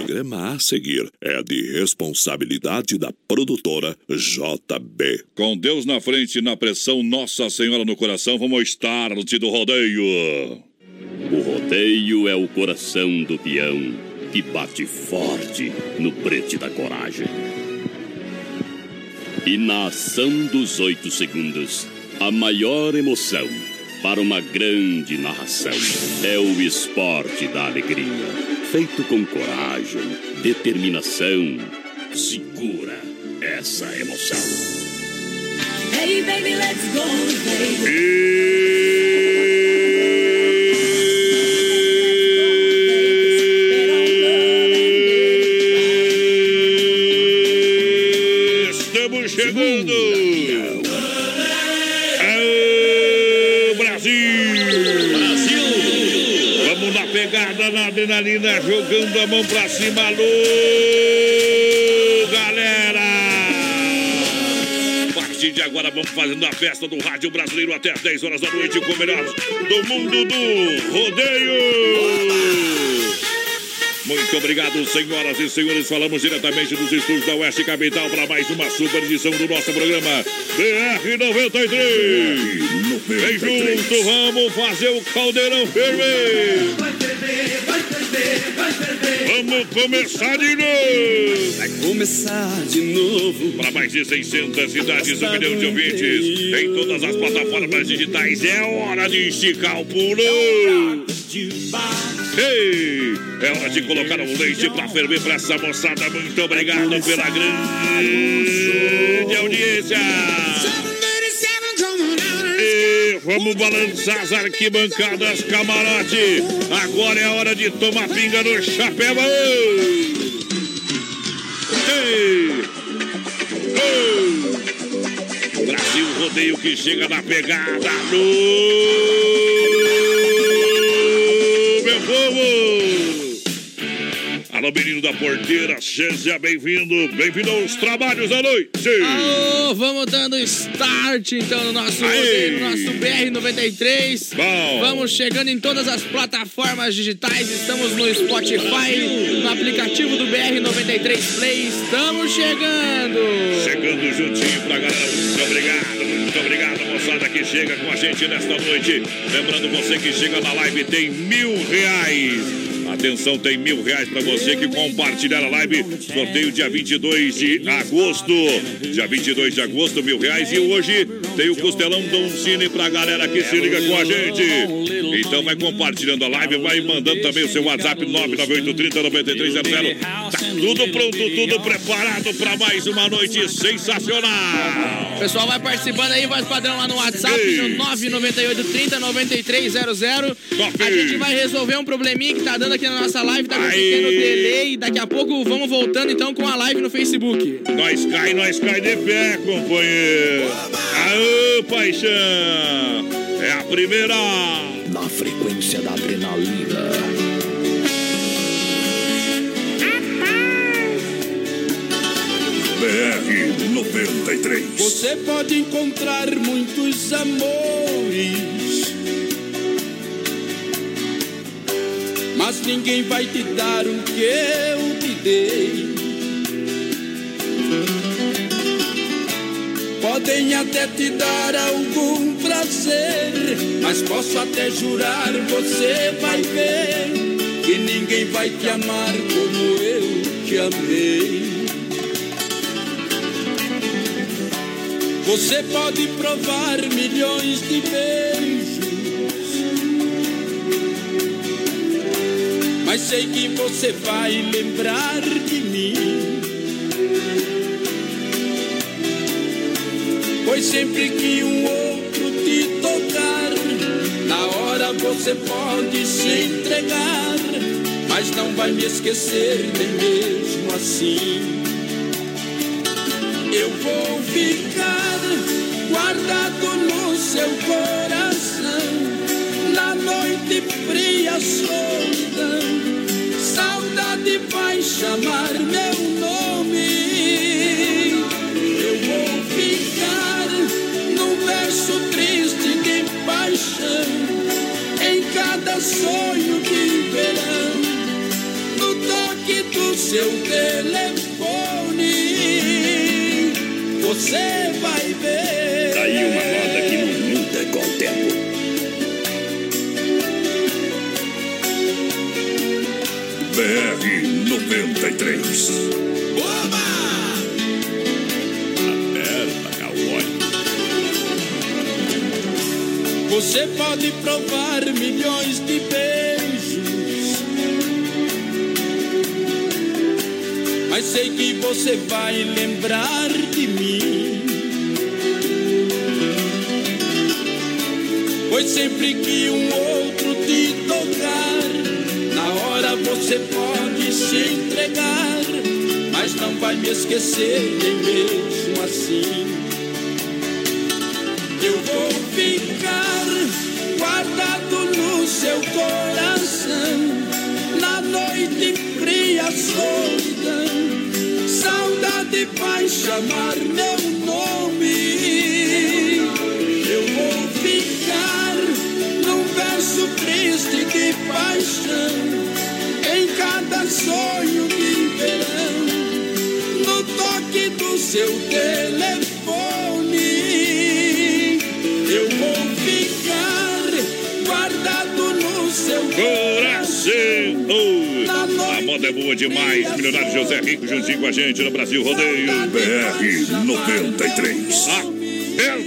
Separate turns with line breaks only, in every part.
O programa a seguir é de responsabilidade da produtora JB.
Com Deus na frente, na pressão, Nossa Senhora no coração, vamos estar do rodeio.
O rodeio é o coração do peão que bate forte no prete da coragem. E na ação dos oito segundos, a maior emoção para uma grande narração é o esporte da alegria feito com coragem, determinação. Segura essa emoção. Hey baby, let's go, baby.
Estamos jogando a mão pra cima. Alô, galera! Partir de agora, vamos fazendo a festa do Rádio Brasileiro até as 10 horas da noite com o melhor do mundo do rodeio. Muito obrigado, senhoras e senhores. Falamos diretamente dos estúdios da Oeste Capital para mais uma super edição do nosso programa BR 93. Vem junto, vamos fazer o caldeirão ferver. Vamos começar de novo.
Vai começar de novo.
Para mais de 600 cidades, um milhão de ouvintes. Em todas as plataformas digitais, é hora de esticar o pulo. Ei, é hora de colocar o leite para ferver para essa moçada. Muito obrigado pela grande audiência. Vamos balançar as arquibancadas, camarote. Agora é hora de tomar pinga no chapéu. Brasil rodeio que chega na pegada. No meu povo! Alô, menino da porteira, seja bem-vindo, bem-vindo aos trabalhos da noite!
Alô, vamos dando start então no nosso, no nosso BR-93.
Bom.
Vamos chegando em todas as plataformas digitais, estamos no Spotify, no aplicativo do BR-93 Play, estamos chegando!
Chegando juntinho pra galera, muito obrigado, muito obrigado, moçada que chega com a gente nesta noite. Lembrando você que chega na live tem mil reais. Atenção, tem mil reais para você que compartilhar a live. Sorteio dia 22 de agosto. Dia 22 de agosto, mil reais. E hoje tem o Costelão Dom Cine pra galera que se liga com a gente. Então vai compartilhando a live, vai mandando também o seu WhatsApp 998309300. Tá tudo pronto, tudo preparado para mais uma noite sensacional.
Pessoal, vai participando aí, vai padrão lá no WhatsApp, no 998309300.
Top.
A gente vai resolver um probleminha que tá dando aqui na nossa live, tá com um
Aí.
pequeno delay. Daqui a pouco vamos voltando então com a live no Facebook.
Nós cai, nós cai de pé, companheiro. Aô, paixão. É a primeira.
Na frequência da adrenalina.
BR 93.
Você pode encontrar muitos amores, mas ninguém vai te dar o que eu te dei. Podem até te dar algum prazer, mas posso até jurar, você vai ver que ninguém vai te amar como eu te amei. Você pode provar milhões de beijos, mas sei que você vai lembrar de mim. Pois sempre que um outro te tocar, na hora você pode se entregar, mas não vai me esquecer nem mesmo assim. Eu vou ficar guardado no seu coração, na noite fria solidão. Chamar meu nome. Eu vou ficar num verso triste de paixão, em cada sonho de verão, no toque do seu telefone. Você vai ver.
Daí Tá uma
93.
Oba!
Aperta, cowboy.
Você pode provar milhões de beijos. Mas sei que você vai lembrar de mim. Pois sempre que um outro te tocar, na hora você pode se entregar. Mas não vai me esquecer nem mesmo assim. Eu vou ficar guardado no seu coração. Na noite fria, solidão. Saudade vai chamar meu cada sonho de verão. No toque do seu telefone. Eu vou ficar guardado no seu
Coração!
Na
a moda é boa demais. Milionário José Rico juntinho com a gente no Brasil Rodeio.
BR 93.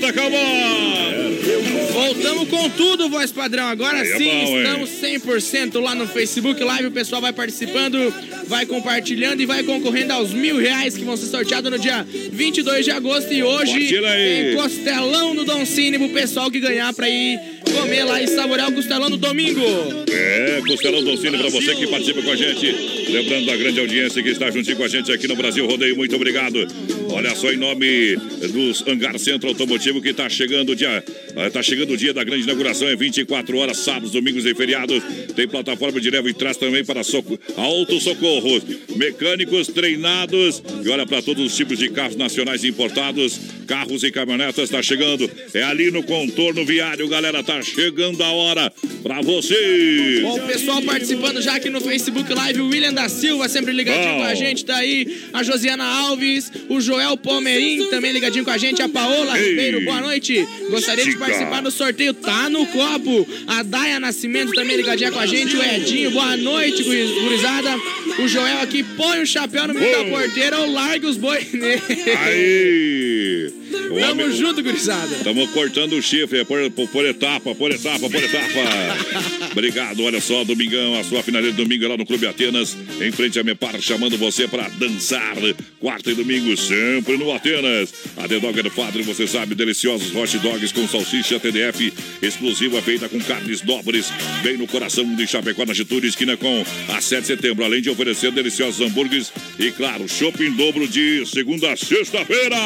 Aperta, cowboy!
Voltamos com tudo, voz padrão. Agora
é
sim,
bom, hein?
estamos 100% lá no Facebook Live. O pessoal vai participando, vai compartilhando e vai concorrendo aos mil reais que vão ser sorteados no dia 22 de agosto. E hoje tem costelão no Dom Cine pro pessoal que ganhar pra ir comer lá e saborear o costelão no domingo.
É, Costelão Dolcine pra você que participa com a gente. Lembrando a grande audiência que está juntinho com a gente aqui no Brasil Rodeio. Muito obrigado. Olha só, em nome dos Hangar Centro Automotivo que está chegando o dia. Está chegando o dia da grande inauguração, é 24 horas, sábados, domingos e feriados. Tem plataforma de leva e traz também para soco, auto socorro. Mecânicos treinados. E olha para todos os tipos de carros nacionais importados. Carros e caminhonetas está chegando. É ali no contorno viário, galera. Tá chegando a hora para você.
Bom, o pessoal participando já aqui no Facebook Live, o William da Silva, sempre ligadinho
Bom.
com a gente, tá aí. A Josiana Alves, o Joel Palmeirim, também ligadinho com a gente. A Paola
Ei.
Ribeiro, boa noite. Gostaria de participar do sorteio, tá no copo. A Daia Nascimento também ligadinha com a gente. O Edinho, boa noite, guri- gurizada. O Joel aqui, põe o chapéu no meio da
Bom.
porteira ou larga os boi nele.
Aí!
Tamo junto, gurizada.
Estamos cortando o chifre, é por, por, por etapa, por etapa, por etapa. Obrigado, olha só, domingão, a sua finaleira de domingo é lá no Clube Atenas, em frente a Mepar, chamando você para dançar. Quarta e domingo, sempre no Atenas. A The Dog do Padre, você sabe, deliciosos hot dogs com salsicha TDF, exclusiva, feita com carnes nobres, bem no coração de Chapecó, na Getúlio, esquina com a 7 de setembro, além de oferecer deliciosos hambúrgueres e, claro, shopping dobro de segunda a sexta-feira.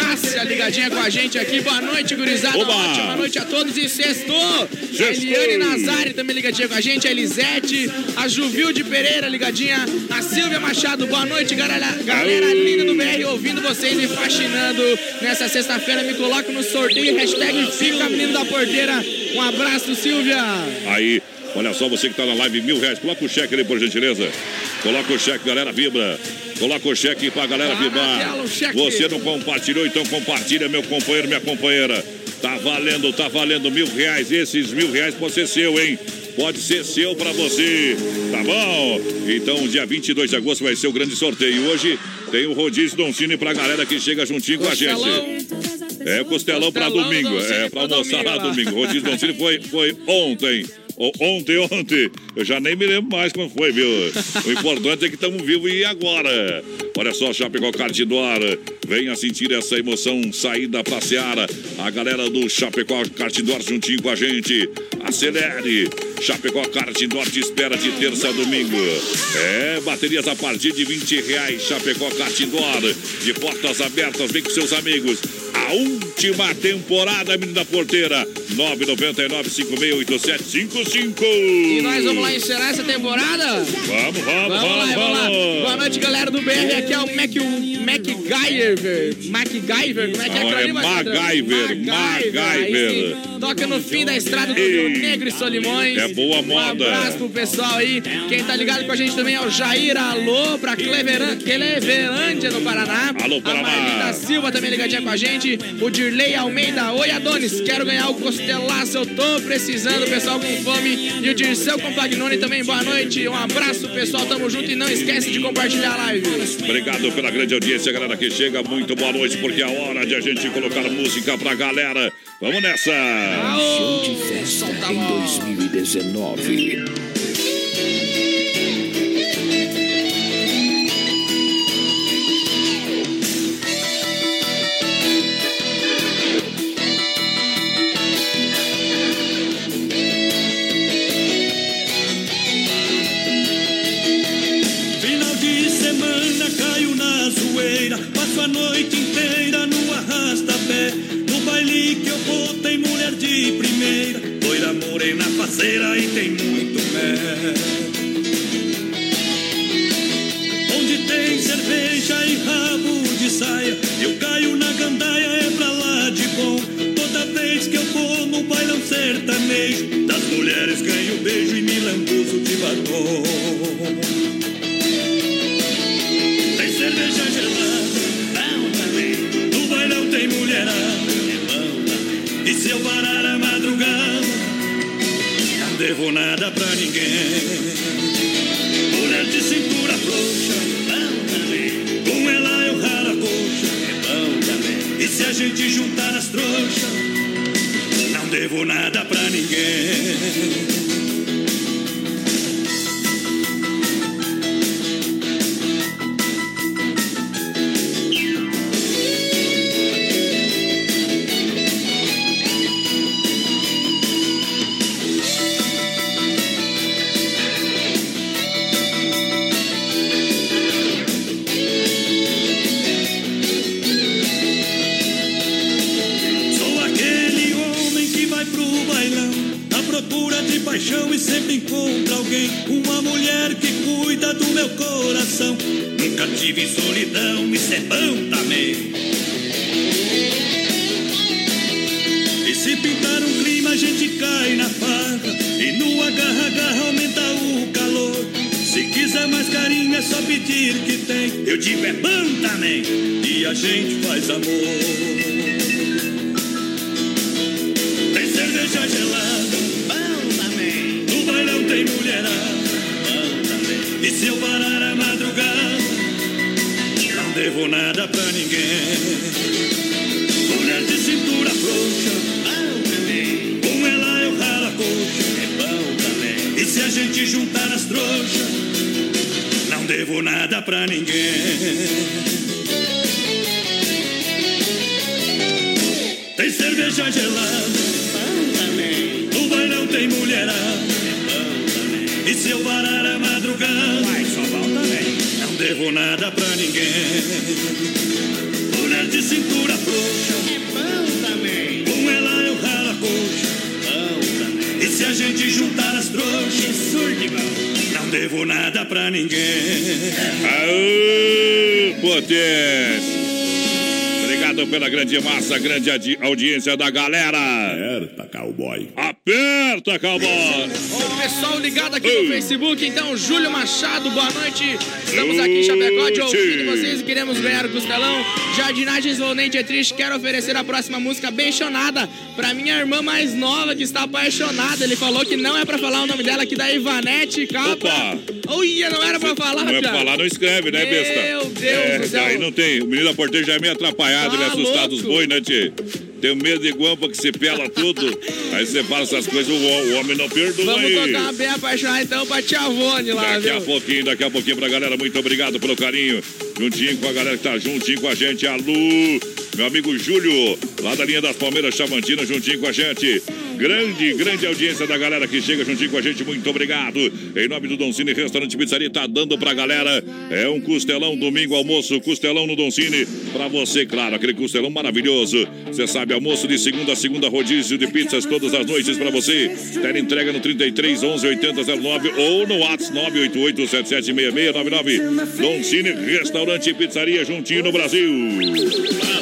Cássia ligadinha com a gente aqui. Boa noite, gurizada.
Oba!
Ótima noite a todos e sextou. A! Eliane Nazari também ligadinha com a gente. A Elisete, a Juvilde Pereira ligadinha. A Silvia Machado, boa noite, galera, galera linda do BR, ouvindo vocês e fascinando. Nessa sexta-feira, me coloco no sorteio. Hashtag Fica Menino da Porteira. Um abraço, Silvia.
Aí, olha só, você que tá na live, mil reais. Coloca o cheque ali, por gentileza. Coloca o cheque, galera, vibra. Coloca o cheque pra galera
Tá na
vibrar. Você não compartilhou, então compartilha, meu companheiro, minha companheira. Tá valendo, tá valendo mil reais. Esses mil reais pode ser seu, hein? Pode ser seu pra você, tá bom? Então, dia 22 de agosto vai ser o grande sorteio. Hoje tem o rodízio Doncini pra galera que chega juntinho com a gente.
Costelão.
É, costelão pra
Costelão
domingo.
Don Cine
É, pra
pra
almoçar
domingo
lá domingo. O rodízio Don Cine foi, foi ontem. Ontem, ontem. Eu já nem me lembro mais quando foi, viu? O importante é que estamos vivos e agora. Olha só, Chapecó Cartidor. Venha sentir essa emoção saída pra Seara. A galera do Chapecó Cartidor juntinho com a gente. Acelere. Chapecó Cartidor te espera de terça a domingo. É, baterias a partir de 20 reais. Chapecó Cartidor. De portas abertas, vem com seus amigos. A última temporada, menina porteira. 999-568755.
E nós vamos lá encerrar essa temporada?
Vamos, vamos,
Vamos lá,
vamos,
lá.
vamos.
Boa noite, galera do BR. Aqui é o Mac, o MacGyver. MacGyver, como é que é
Não, é? MacGyver, MacGyver.
Toca no fim da estrada do. Rio Negro e Solimões.
É boa moda.
Um abraço pro pessoal aí. Quem tá ligado com a gente também é o Jair Alô, pra Cleveran- Cleverândia, no Paraná.
Alô, Paraná.
A Marlita Silva também ligadinha com a gente. O Dirley Almeida. Oi, Adonis. Quero ganhar o costelaço. Eu tô precisando. Pessoal com fome. E o Dirceu Compagnoni também. Boa noite. Um abraço, pessoal. Tamo junto. E não esquece de compartilhar a live.
Obrigado pela grande audiência, galera que chega. Muito boa noite, porque é a hora de a gente colocar música pra galera. Vamos nessa!
Show de festa em 2019.
E tem muito pé. Onde tem cerveja e rabo de saia, eu caio na gandaia, é pra lá de bom. Toda vez que eu vou no bailão sertanejo, das mulheres ganho beijo e me lambuzo de batom. Pra ninguém. Mulher de cintura frouxa, bom também. Com ela eu raro a coxa, é bom também. E se a gente juntar as trouxas, não devo nada pra ninguém. Nunca tive solidão, isso é bom também. E se pintar um clima, a gente cai na farra. E no agarra-agarra aumenta o calor. Se quiser mais carinho, é só pedir que tem. Eu digo é bom também. E a gente faz amor. Tem cerveja gelada, bom também. No bailão tem mulherada, bom também. E se eu parar juntar as trouxas, não devo nada pra ninguém. Tem cerveja gelada. No bailão tem mulherada, é. E se eu parar a madrugada, vai só também. Não devo nada pra ninguém. Mulher de cintura frouxa, é bom se a gente juntar as trouxas, surge bom. Não devo nada pra ninguém.
Aô, potência! Obrigado pela grande massa, grande audiência da galera.
Aperta, cowboy.
O pessoal ligado aqui no Facebook, então, Júlio Machado, boa noite. Estamos aqui em Chapecó ouvindo vocês e queremos ganhar o costelão. Jardinagens Lonente é triste, quero oferecer a próxima música Apaixonada pra minha irmã mais nova que está apaixonada. Ele falou que não é pra falar o nome dela, que da Ivanete Capa. Uia, não era pra falar,
Não é pra falar, não escreve, né, besta?
Meu Deus
é,
do céu.
Aí não tem. O menino da porteira já é meio atrapalhado, ele é
Tá
assustado os boi, né, tio? Tem medo de guampa que se pela tudo. Aí você fala essas coisas, o, o homem não perdoa
Vamos
aí.
tocar uma bem apaixonada então pra Tia Vone lá,
Daqui a
viu?
pouquinho, daqui a pouquinho pra galera, muito obrigado pelo carinho. Juntinho com a galera que tá juntinho com a gente, a Lu, meu amigo Júlio, lá da linha das Palmeiras Chavantina, juntinho com a gente. Grande, grande audiência da galera que chega juntinho com a gente. Muito obrigado. Em nome do Doncini Restaurante Pizzaria, tá dando pra galera. É um costelão domingo almoço, costelão no Doncini. Pra você, claro, aquele costelão maravilhoso. Você sabe, almoço de segunda a segunda, rodízio de pizzas todas as noites pra você. Tela entrega no 33 11 80 09 ou no WhatsApp 988 776699. Doncini Restaurante Pizzaria juntinho no Brasil.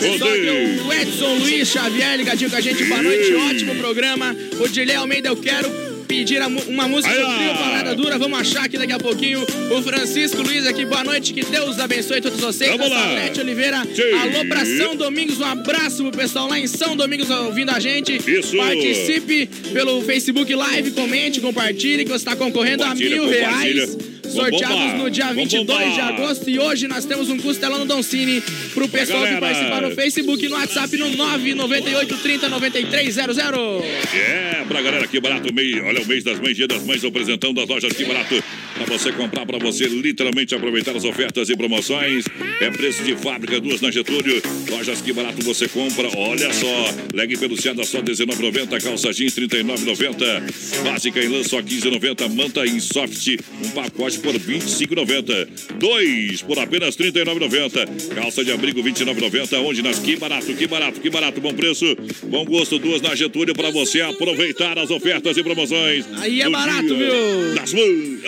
Rodeio. O Edson Luiz Xavier ligadinho com a gente. Boa noite, ótimo programa. O Dirley Almeida, eu quero pedir uma música do trio Parada Dura. Vamos achar aqui daqui a pouquinho. O Francisco Luiz aqui, boa noite. Que Deus abençoe todos vocês.
Vamos lá.
Salete Oliveira.
Sim.
Alô pra São Domingos. Um abraço pro pessoal lá em São Domingos ouvindo a gente.
Isso.
Participe pelo Facebook Live, comente, compartilhe que você está concorrendo a mil reais. Sorteados no dia
Vamos
22 de agosto. E hoje nós temos um costelão no Doncini pro pessoal que participar no Facebook e no WhatsApp no 998 30 9300.
É, pra galera que barato, mês, olha o mês das mães, dia das mães, apresentando as lojas que barato. Pra você comprar, pra você literalmente aproveitar as ofertas e promoções. É preço de fábrica, duas na Getúlio. Lojas que barato você compra, olha só. Leg peluciada só R$19,90, calça jeans R$39,90. Básica em lã só R$15,90, manta em soft, um pacote por R$25,90. Dois por apenas R$39,90. Calça de abrigo R$29,90, onde nas que barato, que barato, que barato, bom preço, bom gosto, duas na Getúlio pra você aproveitar as ofertas e promoções.
Aí é barato,
dia
viu?
Das mães.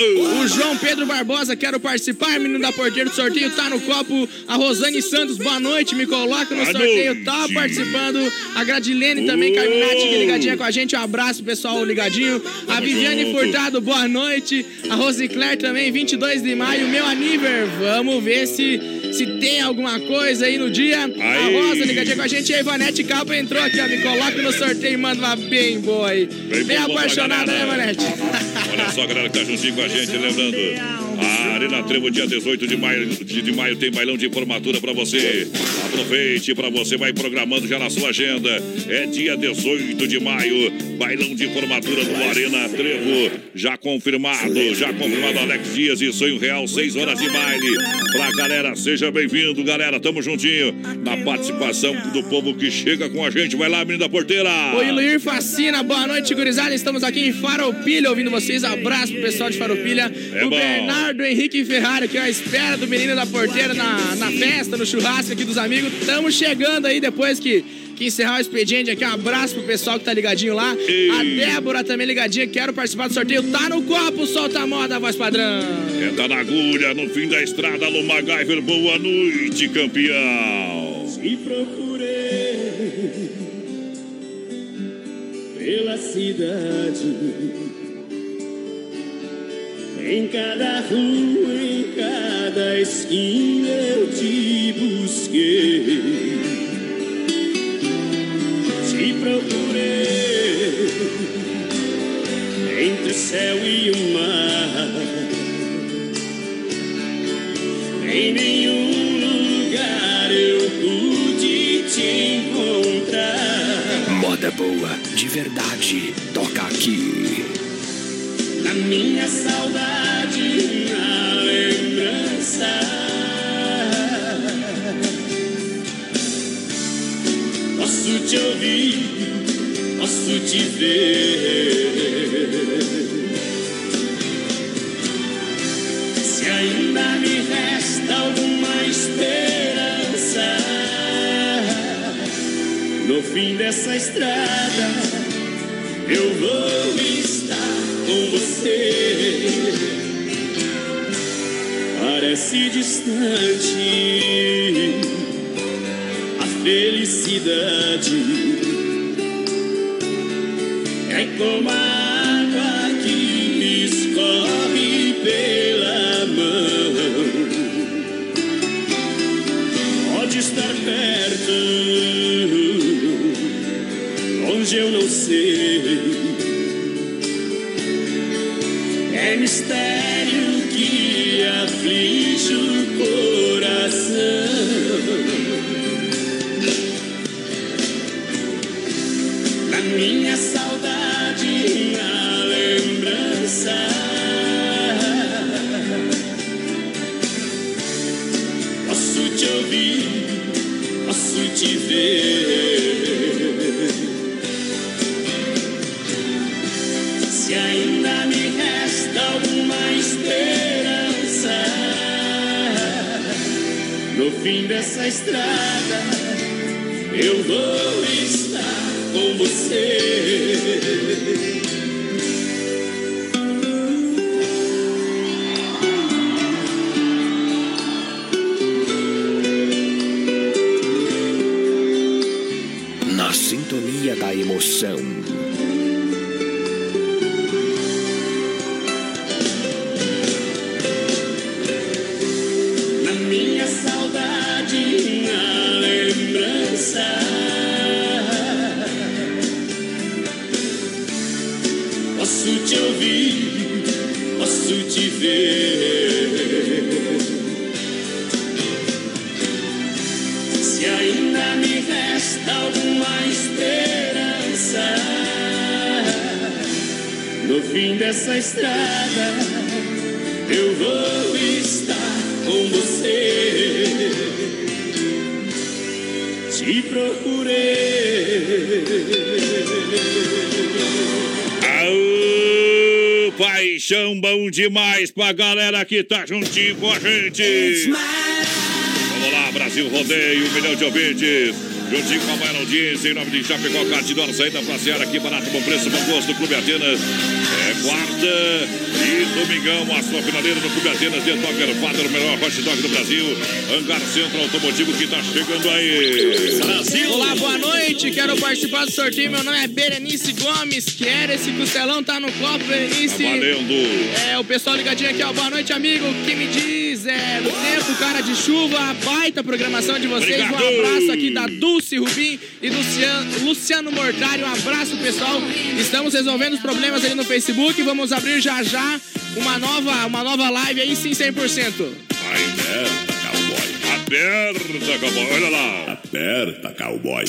O João Pedro Barbosa, quero participar, menino da porteira do sorteio, tá no copo. A Rosane Santos, boa noite, me coloca no sorteio, tá participando. A Gradilene também. Carminati, ligadinha com a gente. Um abraço, pessoal, ligadinho. A Viviane. Furtado, boa noite. A Rosicler também, 22 de maio, meu aniver. Vamos ver se, se tem alguma coisa aí no dia.
Aí.
A Rosa, ligadinha com a gente. E a Ivanete Capa entrou aqui, ó, me coloca no sorteio e manda uma bem boa aí.
Bem
Bem, apaixonada, né. Ivanete?
Olha só, galera que tá juntinho com a gente, lembrando. A Arena Trevo, dia 18 de maio, de, de maio tem bailão de formatura pra você. Aproveite pra você, vai programando já na sua agenda. É dia 18 de maio, bailão de formatura do Arena Trevo. Já confirmado, já confirmado Alex Dias e Sonho Real, 6 horas de baile. Pra galera, seja bem-vindo, galera. Tamo juntinho na participação do povo que chega com a gente. Vai lá, menino da porteira.
Oi, Luir Facina, boa noite, gurizada. Estamos aqui em Farroupilha ouvindo vocês. Abraço pro pessoal de Farroupilha.
É
o
bom.
Bernardo Henrique Ferrari, que é a espera do menino da porteira na, na festa, no churrasco aqui dos amigos. Estamos chegando aí depois que, que encerrar o expediente aqui. Um abraço pro pessoal que tá ligadinho lá.
Ei.
A Débora também ligadinha, quero participar do sorteio. Tá no copo, solta a moda, voz padrão.
É, tá na agulha, no fim da estrada, no MacGyver. Boa noite, campeão.
Te procurei pela cidade, em cada rua, em cada esquina eu te busquei. Procurei entre o céu e o mar. Em nenhum lugar eu pude te encontrar.
Moda boa, de verdade, toca aqui.
Na minha saudade, Posso te ouvir, posso te ver. Se ainda me resta alguma esperança no fim dessa estrada, eu vou estar com você. Parece distante felicidade. É como a estrada, eu vou estar com você.
Bom demais pra galera que tá juntinho com a gente. Vamos lá, Brasil Rodeio, um milhão de ouvintes. Juntinho com a maior audiência, em nome de Chapecó, Cartidora, saída pra Seara, aqui barato, bom preço, bom gosto, Clube Atenas. É quarta e domingão, a sua finaleira no Clube Atenas, The Dogger Father, o melhor hot dog do Brasil. Hangar Centro Automotivo que tá chegando aí. Brasil!
Olá, boa noite. Quero participar do sorteio. Meu nome é Berenice Gomes. Quero esse costelão, tá no copo, Berenice.
Tá valendo.
É, o pessoal ligadinho aqui, ó. Boa noite, amigo. Que me diz? É, no tempo, cara de chuva, baita programação de vocês.
Obrigado.
Um abraço aqui da Dulce Rubim e do Luciano, Luciano Mortari. Um abraço, pessoal. Estamos resolvendo os problemas ali no Facebook. Vamos abrir já já uma nova, uma nova live aí, sim, 100%.
Aperta, cowboy.
Aperta, cowboy. Olha lá.
Aperta, cowboy.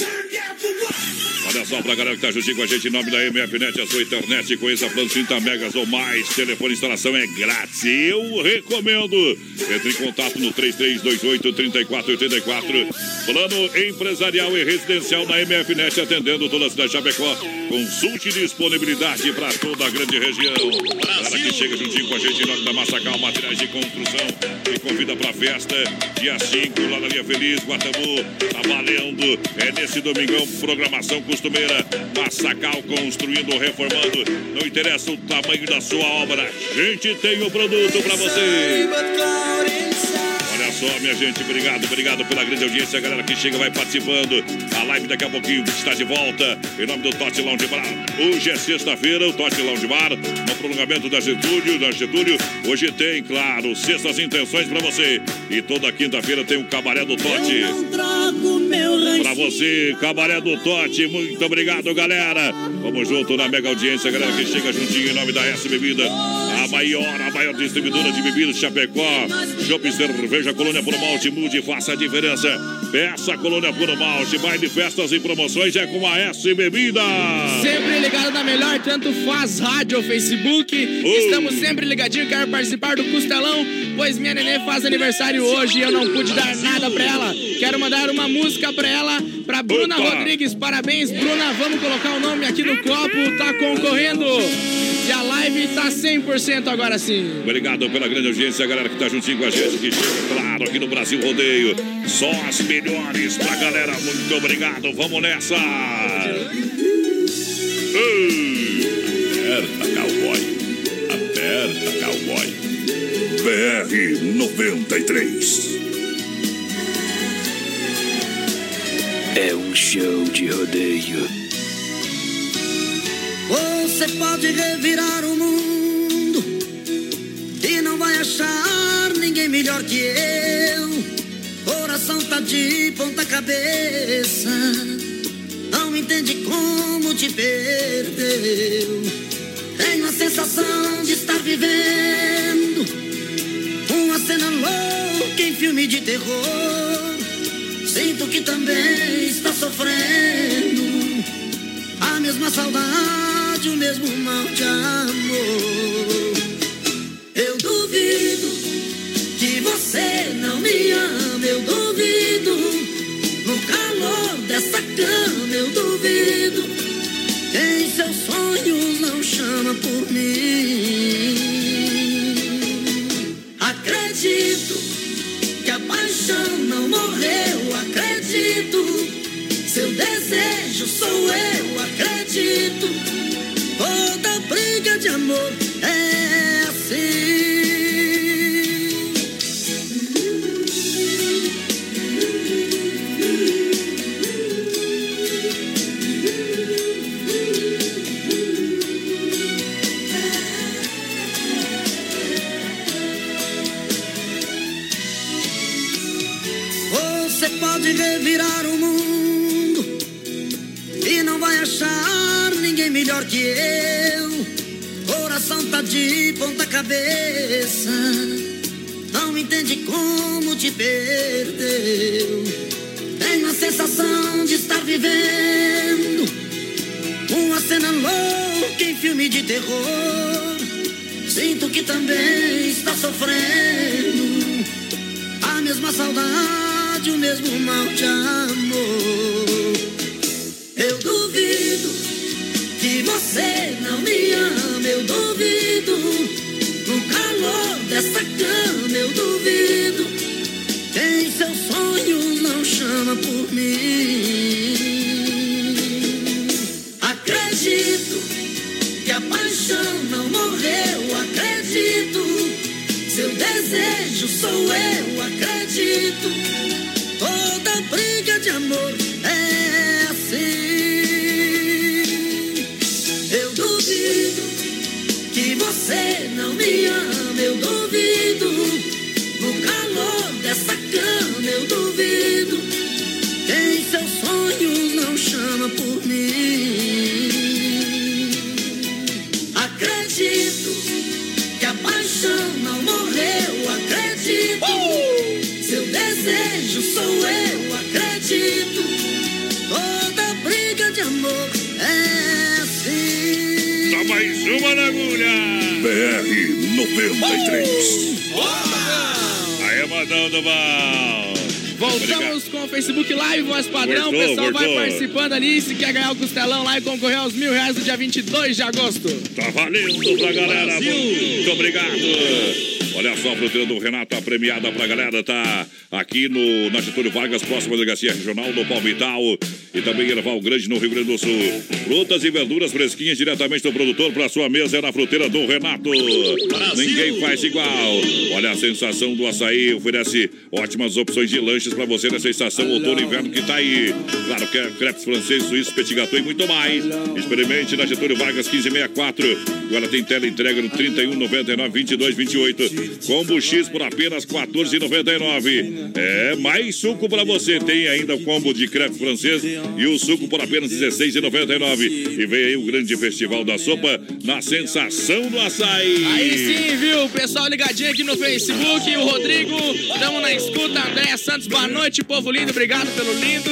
Olha só pra galera que tá juntinho com a gente em nome da MFNet, a sua internet. Conheça plano 30 megas ou mais. Telefone instalação é grátis. Eu recomendo. Entre em contato no 3328-3484. Plano empresarial e residencial na MFNet, atendendo toda a cidade de Chapecó. Consulte disponibilidade para toda a grande região. Galera que chega juntinho com a gente em nome da Massacal Materiais de Construção. E convida pra festa, dia 5, lá na Linha Feliz, Guatamu. Tá valendo. É nesse domingão, programação costumeira. Massacal construindo, reformando. Não interessa o tamanho da sua obra. A gente tem o produto pra você. Olha só, minha gente, obrigado, obrigado pela grande audiência. A galera que chega vai participando. A live daqui a pouquinho está de volta. Em nome do Tote Lounge Bar. Hoje é sexta-feira, o Tote Lounge Bar. No prolongamento da Getúlio, da Getúlio. Hoje tem, claro, sextas intenções pra você. E toda quinta-feira tem o Cabaré do Tote. Pra você, Cabaré do Tote, muito obrigado, galera. Vamos junto na mega audiência, galera que chega juntinho em nome da S Bebida, a maior, a maior distribuidora de bebidas Chapecó. Shopping Cerveja Colônia Puro Malte, mude, faça a diferença. Peça Colônia Puro Malte, baile, festas e promoções é com a S Bebida.
Sempre ligado na melhor, tanto faz rádio ou Facebook. Estamos sempre ligadinho, quero participar do Costelão, pois minha nenê faz aniversário hoje e eu não pude dar nada pra ela. Quero mandar uma música pra ela, pra Bruna
Opa.
Rodrigues. Parabéns, Bruna. Vamos colocar o nome aqui no copo, tá concorrendo. E a live tá 100% agora sim.
Obrigado pela grande audiência, galera que tá juntinho com a gente, que chega, claro, aqui no Brasil Rodeio. Só as melhores pra galera. Muito obrigado. Vamos nessa.
Aperta, cowboy. Aperta, cowboy.
BR 93.
É um show de rodeio.
Você pode revirar o mundo e não vai achar ninguém melhor que eu. Coração tá de ponta cabeça, não entende como te perdeu. Tenho a sensação de estar vivendo uma cena louca em filme de terror. Sinto que também está sofrendo a mesma saudade, o mesmo mal de amor. Eu duvido que você não me ama, eu duvido. No calor dessa cama, eu duvido. Quem seus sonhos não chama por mim. Acredito que a paixão não seu desejo sou eu, acredito. Toda briga de amor é assim. Pode revirar o mundo e não vai achar ninguém melhor que eu. Coração tá de ponta cabeça, não entende como te perdeu. Tenho a sensação de estar vivendo uma cena louca em filme de terror. Sinto que também está sofrendo a mesma saudade, o mesmo mal de amor. Eu duvido que você não me ama, eu duvido. No calor dessa cama, eu duvido. Quem seus sonhos não chama por mim. Acredito que a paixão não morreu, acredito. Seu desejo sou eu, acredito. Toda briga de amor
93.
Aí, mandando mal.
Voltamos com o Facebook Live, voz padrão. O pessoal vai participando ali. Se quer ganhar o costelão lá e concorrer aos mil reais no dia 22 de agosto.
Tá valendo pra galera. Muito obrigado. Olha só, fruteira do Renato, a premiada pra galera, tá aqui no, na Getúlio Vargas, próxima delegacia regional do Palmital e também Erval Grande, no Rio Grande do Sul. Frutas e verduras fresquinhas diretamente do produtor pra sua mesa é na fruteira do Renato. Ninguém faz igual. Olha a sensação do açaí, oferece ótimas opções de lanches pra você nessa estação outono e inverno que tá aí. Claro que é crepes francês, suíço, petit gâteau e muito mais. Experimente na Getúlio Vargas 1564. Agora tem tela entrega no 31 99 22 28. Combo X por apenas 14,99. É, mais suco pra você. Tem ainda o combo de crepe francês e o suco por apenas 16,99. E vem aí o grande festival da sopa na sensação do açaí.
Aí sim, viu? Pessoal ligadinho aqui no Facebook. O Rodrigo, estamos na escuta. Andréa Santos, boa noite, povo lindo. Obrigado pelo lindo.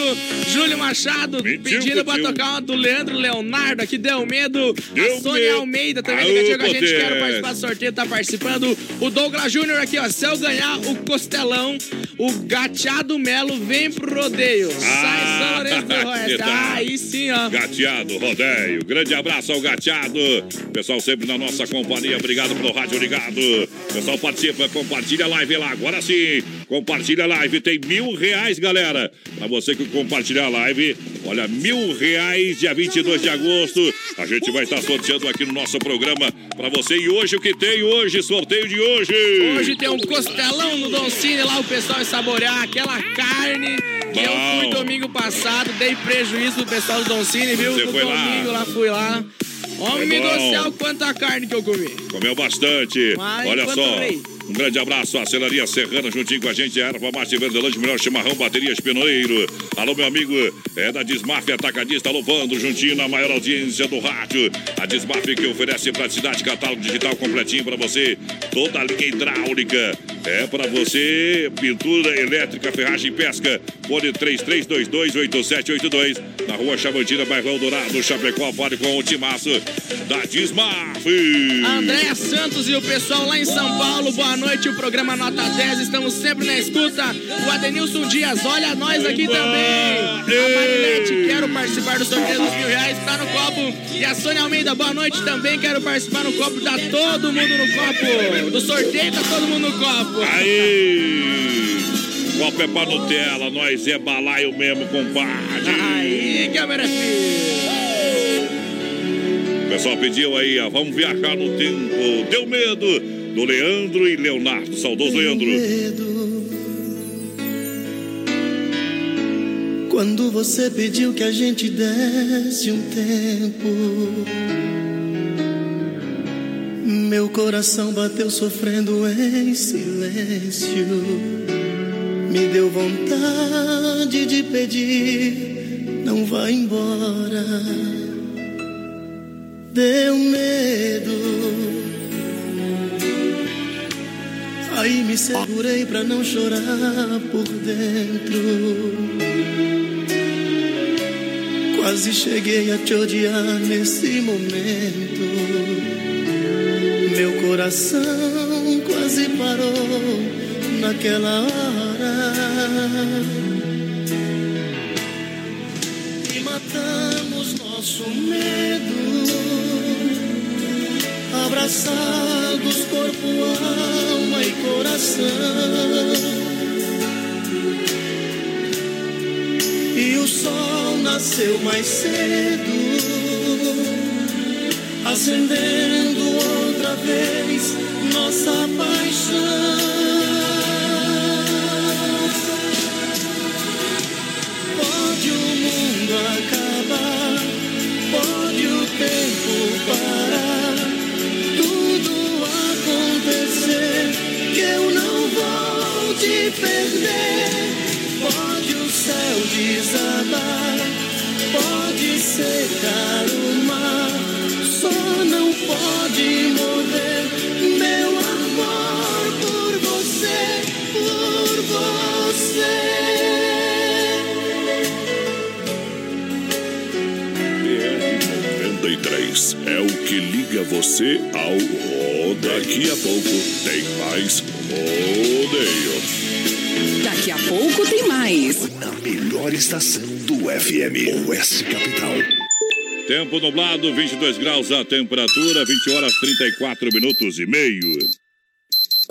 Júlio Machado,
Mentiu,
pedindo pra tocar uma do Leandro Leonardo, aqui deu medo.
Deu
a Sônia
medo.
Almeida também
Aô,
ligadinho com a gente. Quero participar do sorteio, tá participando. O Douglas Júnior aqui, ó. Se eu ganhar o costelão, o gateado Melo vem pro rodeio. Sai São Lourenço Ah, aí sim, ó.
Gateado, rodeio. Grande abraço ao Gateado. Pessoal sempre na nossa companhia. Obrigado pelo rádio ligado. Pessoal participa, compartilha a live lá. Agora sim, compartilha a live. Tem mil reais, galera. Pra você que compartilhar a live, olha, mil reais, dia 22 de agosto. A gente vai estar sorteando aqui no nosso programa pra você. E hoje, o que tem hoje? Sorteio de hoje.
Hoje tem um costelão no Don Cine lá, o pessoal vai saborear aquela carne que eu
Bom.
fui domingo passado, dei prejuízo pro pessoal do Don Cine, viu?
Você
no
foi lá?
domingo lá, fui lá. Homem do céu, quanta carne que eu comi.
Comeu bastante.
Mas
Olha só.
rei.
Um grande abraço à Celaria Serrana, juntinho com a gente, a Erva Mate Verdelândia, melhor chimarrão, baterias Penoeiro. Alô, meu amigo, é da Desmaf Atacadista, louvando, juntinho na maior audiência do rádio. A Desmaf que oferece praticidade, catálogo digital completinho pra você, toda a linha hidráulica. É pra você, pintura elétrica, ferragem e pesca. Fone 33228782, na rua Chavantina, bairro Eldorado, Chapecó, fale com o timaço da Desmaf.
Andréa Santos e o pessoal lá em São Paulo, boa noite. O programa Nota 10, estamos sempre na escuta. O Adenilson Dias, olha nós aqui também. A Marinete, quero participar do sorteio dos mil reais, tá no copo. E a Sônia Almeida, boa noite também, quero participar no copo. Tá todo mundo no copo. Do sorteio, tá todo mundo no copo.
Aí! Copo é pra Nutella, nós é balaio mesmo, compadre.
Aí, câmera filha.
O pessoal pediu aí, ó, vamos viajar no tempo. Deu medo do Leandro e Leonardo. Saudoso Leandro.
Quando você pediu que a gente desse um tempo, meu coração bateu sofrendo em silêncio. Me deu vontade de pedir, não vá embora. Deu medo. Aí me segurei pra não chorar por dentro. Quase cheguei a te odiar nesse momento. Meu coração quase parou naquela hora. E matamos nosso medo. Abraçados, corpo, alma e coração. E o sol nasceu mais cedo, acendendo outra vez nossa paixão. Pode o mundo acabar, perder. Pode o céu desabar, pode secar o mar, só não pode morrer meu amor por você, por você.
BR-93 é o que liga você ao. Daqui a pouco tem mais rodeio.
Daqui a pouco tem mais.
Na melhor estação do FM, Oeste Capital.
Tempo nublado, 22 graus a temperatura, 20 horas 34 minutos e meio.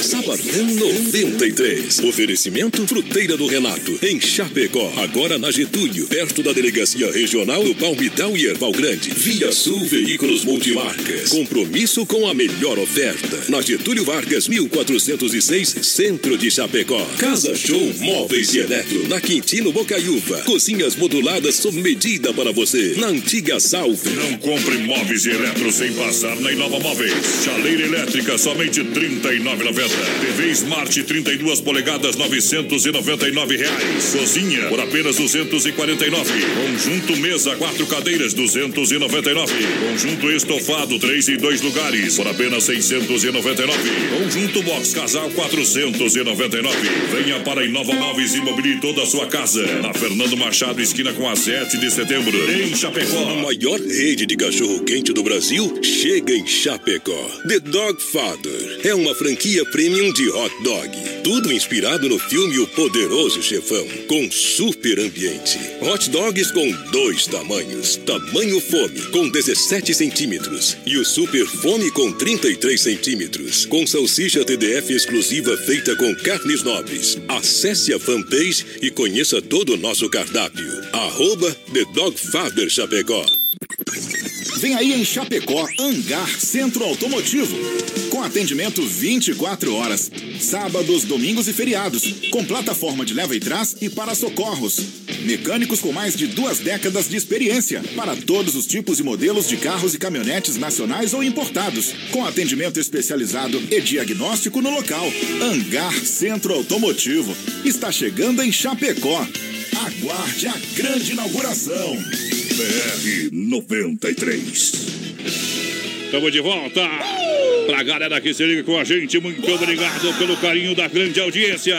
Sabadão 93. Oferecimento Fruteira do Renato, em Chapecó. Agora na Getúlio, perto da Delegacia Regional do Palmitão e Erval Grande. Via Sul Veículos Multimarcas. Compromisso com a melhor oferta. Na Getúlio Vargas, 1406, Centro de Chapecó. Casa Show Móveis e Eletro. Na Quintino Bocaiúva. Cozinhas moduladas sob medida para você. Na Antiga Salve.
Não compre móveis e eletro sem passar na Inova Móveis. Chaleira elétrica, somente R$ 39,90. TV Smart 32 polegadas, 999 reais. Cozinha por apenas 249. Conjunto mesa, quatro cadeiras, 299. Conjunto estofado, três e dois lugares, por apenas 699. Conjunto box casal, 499. Venha para Inova Móveis e mobile toda a sua casa. Na Fernando Machado, esquina com a 7 de setembro, em Chapecó.
A maior rede de cachorro quente do Brasil chega em Chapecó. The Dog Father é uma franquia premium de hot dog. Tudo inspirado no filme O Poderoso Chefão, com super ambiente. Hot dogs com dois tamanhos: tamanho fome, com 17 centímetros, e o super fome com 33 centímetros. Com salsicha TDF exclusiva feita com carnes nobres. Acesse a fanpage e conheça todo o nosso cardápio. Arroba The Dog Father Chapecó.
Vem aí em Chapecó, Hangar Centro Automotivo. Com atendimento 24 horas, sábados, domingos e feriados, com plataforma de leva e trás e para socorros. Mecânicos com mais de duas décadas de experiência para todos os tipos e modelos de carros e caminhonetes nacionais ou importados, com atendimento especializado e diagnóstico no local. Hangar Centro Automotivo está chegando em Chapecó. Aguarde a grande inauguração.
BR 93.
Estamos de volta. Pra galera que se liga com a gente, muito obrigado pelo carinho da grande audiência.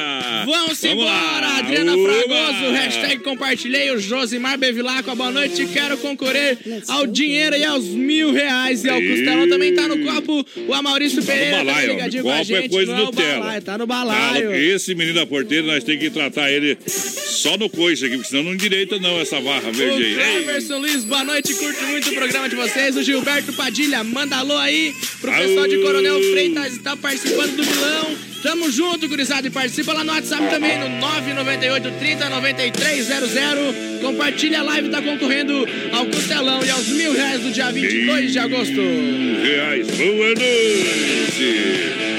Vamos,
Vamos
embora,
lá.
Adriana
Uba.
Fragoso, hashtag compartilhei, o Josimar Bevilacqua, boa noite, quero concorrer ao dinheiro e aos mil reais e ao. Costelão também tá no copo, o Amaurício
Tá no
Pereira tá
balaio,
ligadinho
ó.
com a
Copo é
gente,
coisa
não é o
Nutella.
balaio, tá no balaio.
Esse menino da porteira, nós temos que tratar ele só no coice aqui, porque senão não endireita não essa barra
O
verde aí. Ei.
Cleverson Luiz, boa noite, curto muito o programa de vocês. O Gilberto Padilha, manda alô aí pro pessoal de Coronel Freitas, está participando do Milão. Tamo junto, gurizada, e participa lá no WhatsApp também, no 998 30 9300. Compartilha a live, tá concorrendo ao Costelão e aos mil reais do dia 22 de agosto.
reais. Boa noite.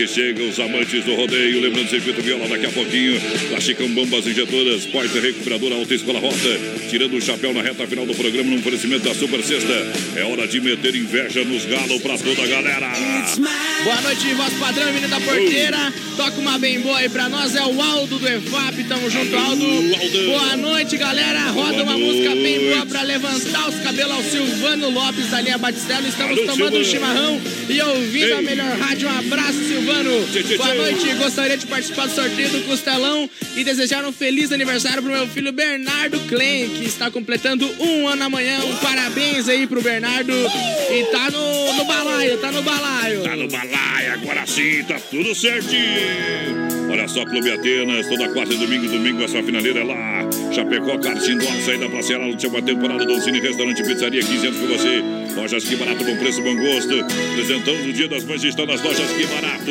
Que chega, os amantes do rodeio, lembrando do circuito viola daqui a pouquinho. Plasticam bombas injetoras, porta recuperadora, alta escola rota. Tirando o chapéu na reta final do programa, no oferecimento da Super Sexta. É hora de meter inveja nos galos pra toda a galera.
Boa noite, voz padrão, menino da porteira. Toca uma bem boa aí pra nós, é o Aldo do EFAP. Tamo junto, Aldo. Boa noite, galera. Roda uma música bem boa pra levantar os cabelos ao Silvano Lopes da linha Batistela. Estamos
Alô,
tomando um
Silvano.
chimarrão e ouvindo a
Ei.
melhor rádio. Um abraço, Silvano.
Tchê,
Boa noite, gostaria de participar do sorteio do Costelão e desejar um feliz aniversário pro meu filho Bernardo Klein, que está completando um ano amanhã. Um parabéns aí pro Bernardo. E tá no, no balaio, tá no balaio.
Tá no balaio, agora sim, tá tudo certinho. Olha só, Clube Atenas, toda quarta e domingo, domingo, essa finaleira é lá. Chapecó, Karting do Ar, saída pra Ceará, última temporada do Cine Restaurante Pizzaria, 15 anos com você. Lojas Que Barato, bom preço, bom gosto. Apresentamos o Dia das Mães, está nas lojas Que Barato.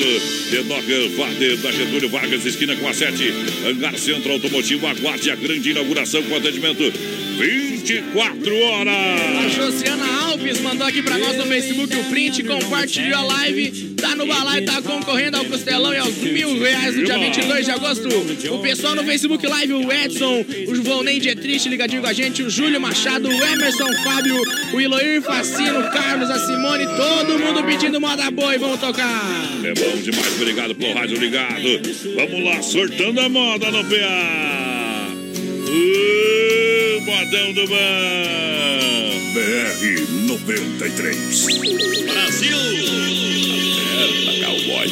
The Dogger, Vader, da Getúlio Vargas, esquina com a 7. Hangar Centro Automotivo, aguarde a grande inauguração com atendimento 24
A
horas.
Josiana Alves mandou aqui pra nós no Facebook o print, compartilhou a live, tá no balaio, tá concorrendo ao Costelão e aos mil reais no dia 22 de agosto. O pessoal no Facebook Live, o Edson, o Volney Dietrich ligadinho com a gente, o Júlio Machado, o Emerson Fábio, o Iloir Facino, o Carlos, a Simone, todo mundo pedindo moda boa e vamos tocar.
É bom demais, obrigado pelo rádio ligado. Vamos lá, sortando a moda no PA. O modão do ban. BR 93.
Brasil! Aperta, cowboy.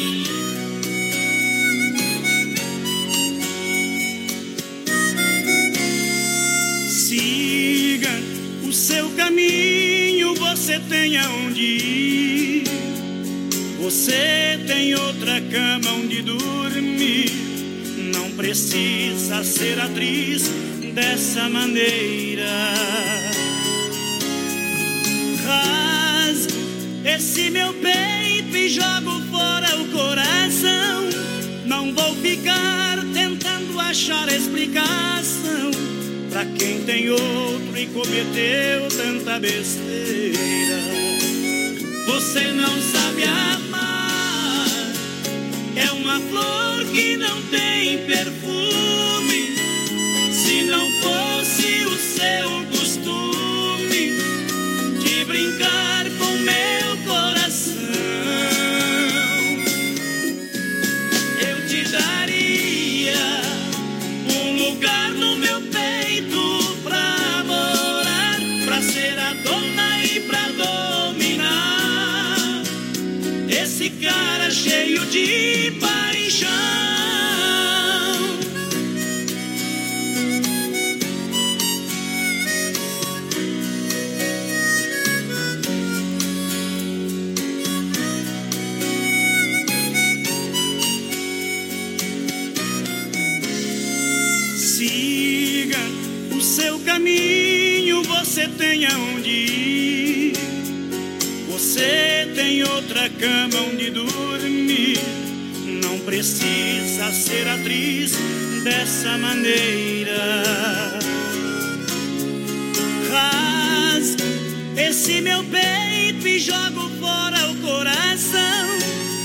Siga o seu caminho, você tem aonde ir. Você tem outra cama onde dormir. Não precisa ser atriz dessa maneira. Rasgue esse meu peito e jogo fora o coração. Não vou ficar tentando achar explicação pra quem tem outro e cometeu tanta besteira. Você não sabe amar, é uma flor que não tem perfume. Dessa maneira. Rasgue esse meu peito e jogo fora o coração.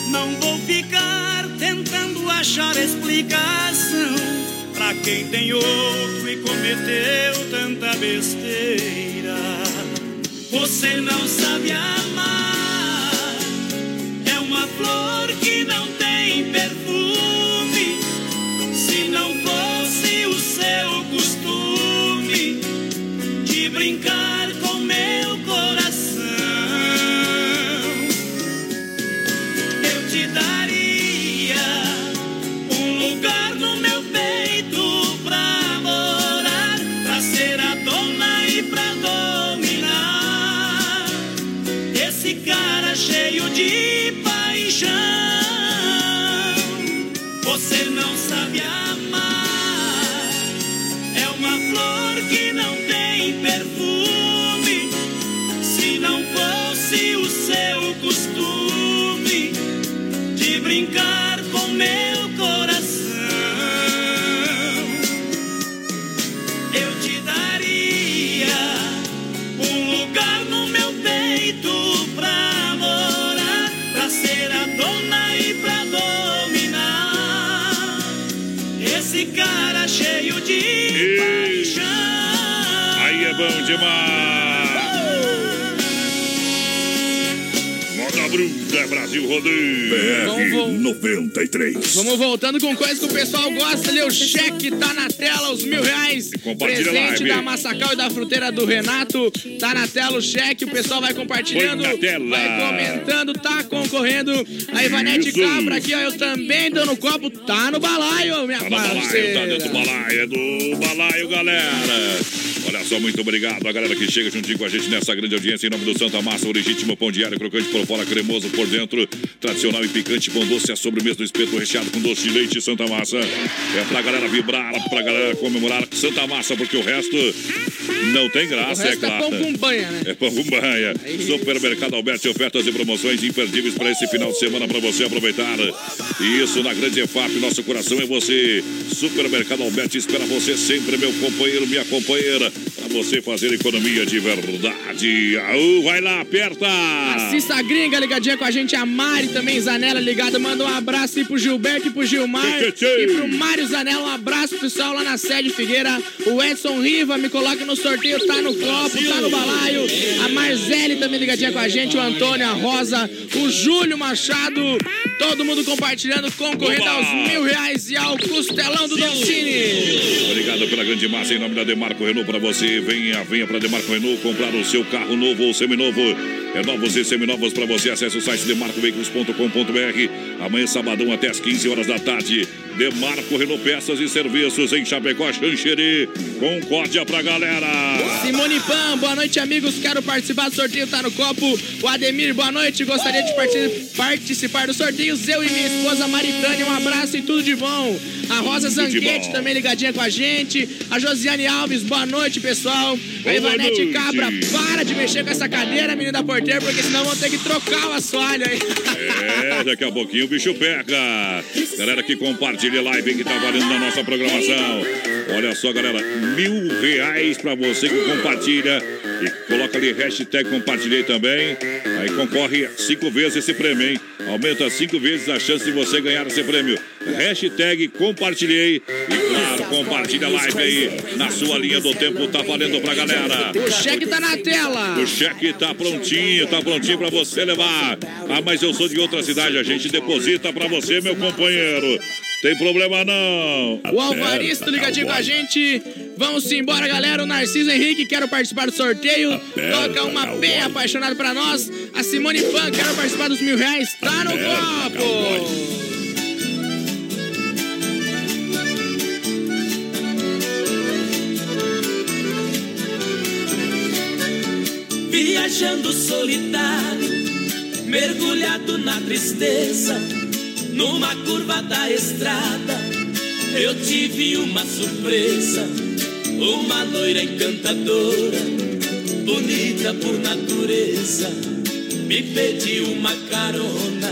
Não vou ficar tentando achar explicação pra quem tem outro e cometeu tanta besteira. Você não sabe amar, é uma flor que não tem perfume.
Moda Bruta é Brasil Rodeio.
Vamos, vamos.
93.
Vamos voltando com coisas que o pessoal gosta ali. O cheque tá na tela, os mil reais. Presente da Massacal e da fruteira do Renato. Tá na tela o cheque, o pessoal vai compartilhando.
Põe na tela.
Vai comentando, tá concorrendo. A Ivanete
Isso.
Cabra aqui, ó. Eu também tô no copo, tá no balaio, minha
Tá no balaio, tá
parceira.
dentro do balaio, é do balaio, galera. Olha só, muito obrigado a galera que chega juntinho com a gente nessa grande audiência em nome do Santa Massa, o legítimo pão diário, crocante por fora, cremoso por dentro, tradicional e picante, pão doce, a sobremesa do espeto recheado com doce de leite Santa Massa. É pra galera vibrar, pra galera comemorar Santa Massa, porque o resto não tem graça, é
resto é
claro.
pão com banha, né?
É pão com banha. Supermercado Alberti, ofertas e promoções imperdíveis para esse final de semana para você aproveitar. Isso na Grande EFAP, nosso coração é você. Supermercado Alberti espera você sempre, meu companheiro, minha companheira, para você fazer economia de verdade. Aú, vai lá, aperta!
Assista a gringa ligadinha com a gente, a Mari também, Zanella ligada. Manda um abraço aí pro Gilberto e pro Gilmar.
Tchê, tchê.
E pro Mário Zanella, um abraço pro pessoal lá na sede Figueira. O Edson Riva me coloca no sorteio, tá no copo, tá no balaio. A Marcele também ligadinha com a gente, o Antônio, a Rosa, o Júlio Machado. Todo mundo compartilhando, concorrendo
Oba!
aos mil reais e ao costelão do Don.
Obrigado pela grande massa em nome da Demarco Renault para você. Venha, venha para Demarco Renault comprar o seu carro novo ou seminovo. É novos e seminovos para você. Acesse o site demarcoveículos.com.br. Amanhã, sabadão, até às 15 horas da tarde. Demarco Renault Peças e Serviços em Chapecó, Xanxerê. Concórdia pra galera.
Simone Pan, boa noite, amigos. Quero participar do sorteio, tá no copo. O Ademir, boa noite. Gostaria de parti- participar do sorteio. Eu e minha esposa Maritânia, um abraço e tudo de bom. A Rosa
Tudo
Zanquete também ligadinha com a gente. A Josiane Alves, boa noite, pessoal. A
Boa
Ivanete
noite.
Cabra, para de mexer com essa cadeira, menina da porteira, porque senão vão ter que trocar o assoalho aí.
É, daqui a pouquinho o bicho pega. Galera que compartilha a live que tá valendo na nossa programação. Olha só, galera, mil reais pra você que compartilha e coloca ali hashtag compartilhei também. Aí concorre cinco vezes esse prêmio, hein? Aumenta cinco vezes a chance de você ganhar esse prêmio. Hashtag compartilhei e claro, compartilha a live aí na sua linha do tempo, tá valendo pra galera.
O cheque tá na tela.
O cheque tá prontinho, tá prontinho pra você levar. Ah, mas eu sou de outra cidade, a gente deposita pra você, meu companheiro. Tem problema não.
O Alvaristo ligadinho com a gente. Vamos embora, galera. O Narciso Henrique, quero participar do sorteio. Toca uma bem apaixonada pra nós. A Simone Pan, quero participar dos mil reais. Tá no copo.
Viajando solitário, mergulhado na tristeza, numa curva da estrada, eu tive uma surpresa. Uma loira encantadora, bonita por natureza, me pediu uma carona.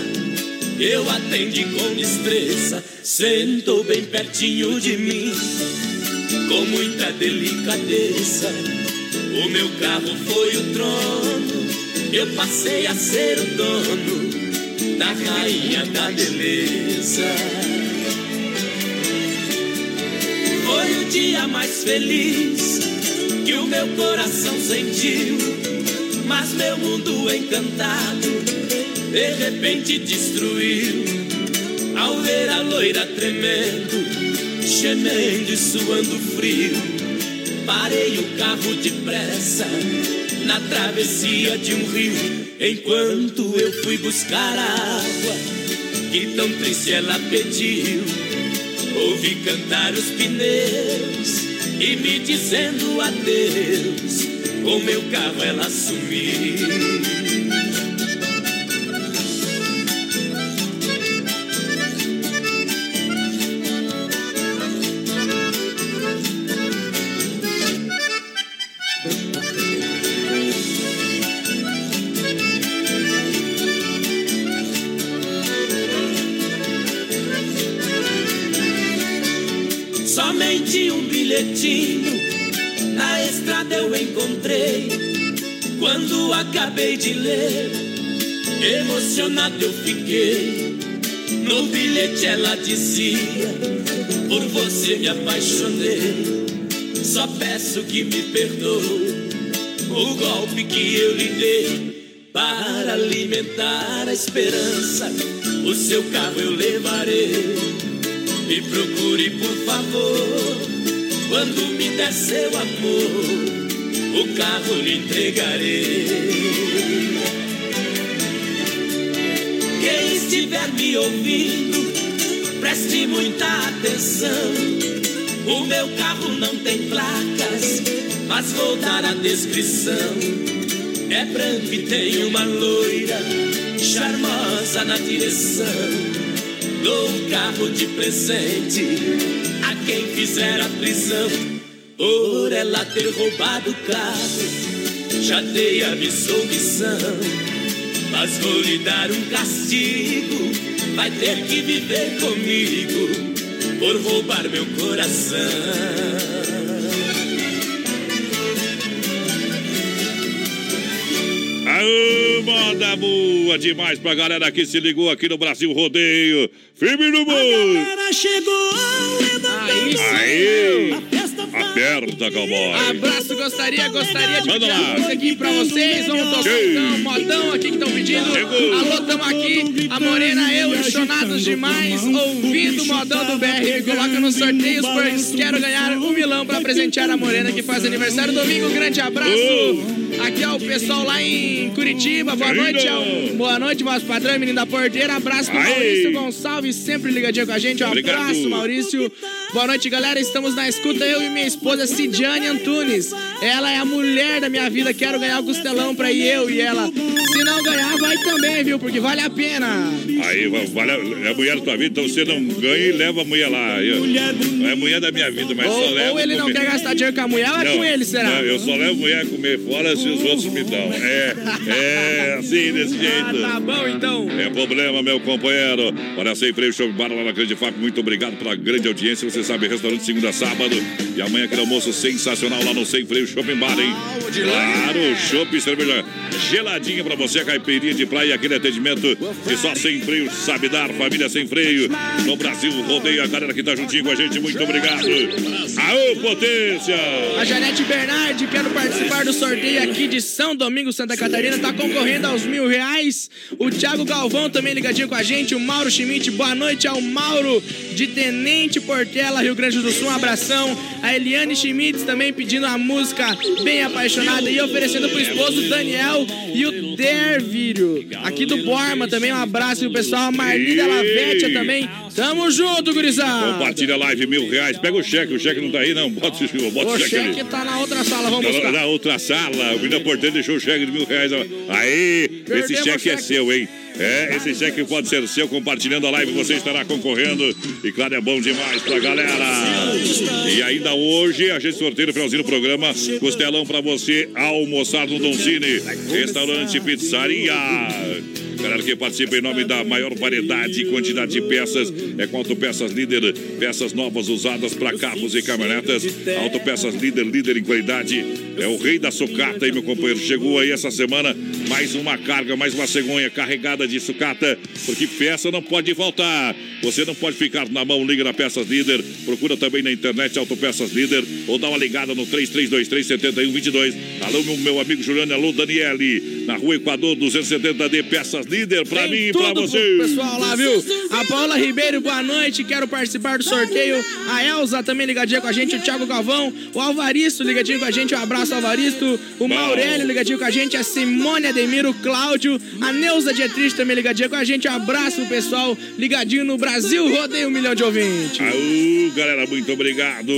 Eu atendi com destreza, sentou bem pertinho de mim, com muita delicadeza. O meu carro foi o trono, eu passei a ser o dono da rainha da beleza. Foi o dia mais feliz que o meu coração sentiu, mas meu mundo encantado de repente destruiu. Ao ver a loira tremendo, gemendo e suando frio, parei o carro depressa na travessia de um rio, enquanto eu fui buscar a água que tão triste ela pediu. Ouvi cantar os pneus e me dizendo adeus. Com meu carro ela sumiu. Acabei de ler, emocionado eu fiquei. No bilhete ela dizia: Por você me apaixonei. Só peço que me perdoe o golpe que eu lhe dei para alimentar a esperança. O seu carro eu levarei. Me procure, por favor. Quando me der seu amor, o carro lhe entregarei. Quem estiver me ouvindo, preste muita atenção. O meu carro não tem placas, mas vou dar a descrição. É branco e tem uma loira charmosa na direção. Dou um carro de presente a quem fizer a prisão. Por ela ter roubado o carro, já dei a missão. Mas vou lhe dar um castigo, vai ter que viver comigo por roubar meu coração.
Aô, moda boa demais pra galera que se ligou aqui no Brasil Rodeio. Firme no mundo.
chegou,
Aí sim.
Aí. Aperta, cowboy.
Abraço, gostaria, gostaria de
Manda
pedir
lá.
música aqui pra vocês. Vamos tocar então, modão aqui que estão pedindo.
Chegou.
Alô, tamo aqui. A Morena, eu, chonados demais, ouvindo o modão do BR. Coloca nos sorteios, pois quero ganhar um milão pra presentear a Morena que faz aniversário domingo. Um grande abraço. Aqui é o pessoal lá em Curitiba. Boa noite, ao, boa noite, vosso padrão, menino da porteira. Abraço pro
Aí.
Maurício Gonçalves, sempre ligadinho com a gente. Um
Obrigado.
abraço, Maurício. Boa noite, galera. Estamos na escuta, eu e minha esposa Cidiane Antunes. Ela é a mulher da minha vida. Quero ganhar o costelão pra ir eu e ela. Se não ganhar, vai também, viu? Porque vale a pena.
Aí, va- vale, é a mulher da tua vida, então você não ganha e leva a mulher lá. Eu, é a mulher da minha vida, mas só
Ou,
leva.
ou ele não quer gastar dinheiro com a mulher, ou é
Não,
com ele, será?
não, eu só levo mulher a comer fora se os outros me dão. É, é assim, desse jeito.
Ah, tá bom então.
É problema, meu companheiro. Olha, sem freio, show bar lá na Grande FAP. Muito obrigado pela grande audiência. Você sabe, restaurante segunda a sábado. E amanhã aquele almoço sensacional lá no Sem Freio Shopping Bar, hein? Claro, chopp e cerveja geladinha pra você, caipirinha de praia, aquele atendimento que só Sem Freio sabe dar. Família Sem Freio no Brasil. Rodeio a galera que tá juntinho com a gente. Muito obrigado. Aô, potência!
A Janete Bernardi, quero participar do sorteio aqui de São Domingo, Santa Catarina, tá concorrendo aos mil reais. O Thiago Galvão também ligadinho com a gente. O Mauro Schmidt, boa noite ao Mauro de Tenente Portela, Rio Grande do Sul, um abração. A Eliane Schmitz também pedindo a música Bem Apaixonada e oferecendo pro esposo Daniel e o Dervírio, aqui do Borma também, um abraço. E o pessoal, a Marli Della Vecchia também. Tamo junto, gurizada.
Compartilha a live, mil reais. Pega o cheque, o cheque não tá aí, não. Bota, o- bota o,
O
cheque, ali.
cheque tá na outra sala, vamos buscar.
na outra sala, o menino porteiro deixou o cheque de mil reais. Aí, esse
Perdemos
cheque,
o
é
cheque.
seu, hein? É, esse cheque pode ser seu. Compartilhando a live, você estará concorrendo. E claro, é bom demais pra galera. E ainda hoje, a gente sorteia no finalzinho do programa costelão pra você almoçar no Don Cine, restaurante pizzaria. Galera que participa em nome da maior variedade e quantidade de peças é com Autopeças Líder, peças novas usadas para carros e caminhonetas. Autopeças Líder, líder em qualidade. É o rei da sucata aí, meu companheiro. Chegou aí essa semana mais uma carga, mais uma cegonha carregada de sucata, porque peça não pode faltar. Você não pode ficar na mão, liga na Peças Líder. Procura também na internet Autopeças Líder ou dá uma ligada no 3323-7122. Alô, meu, amigo Juliano, alô, Daniele, na rua Equador 270D, Peças Líder, pra
Tem
mim e pra você.
pro pessoal lá, viu? A Paula Ribeiro, boa noite. Quero participar do sorteio. A Elza também ligadinha com a gente. O Thiago Galvão. O Alvaristo ligadinho com a gente. Um abraço, Alvaristo. O Maurélio ligadinho com a gente. A Simone Ademiro, o Cláudio. A Neuza Dietrich também ligadinha com a gente. Um abraço, pessoal. Ligadinho no Brasil. Rodeio um milhão de ouvintes.
Aú, galera, muito obrigado.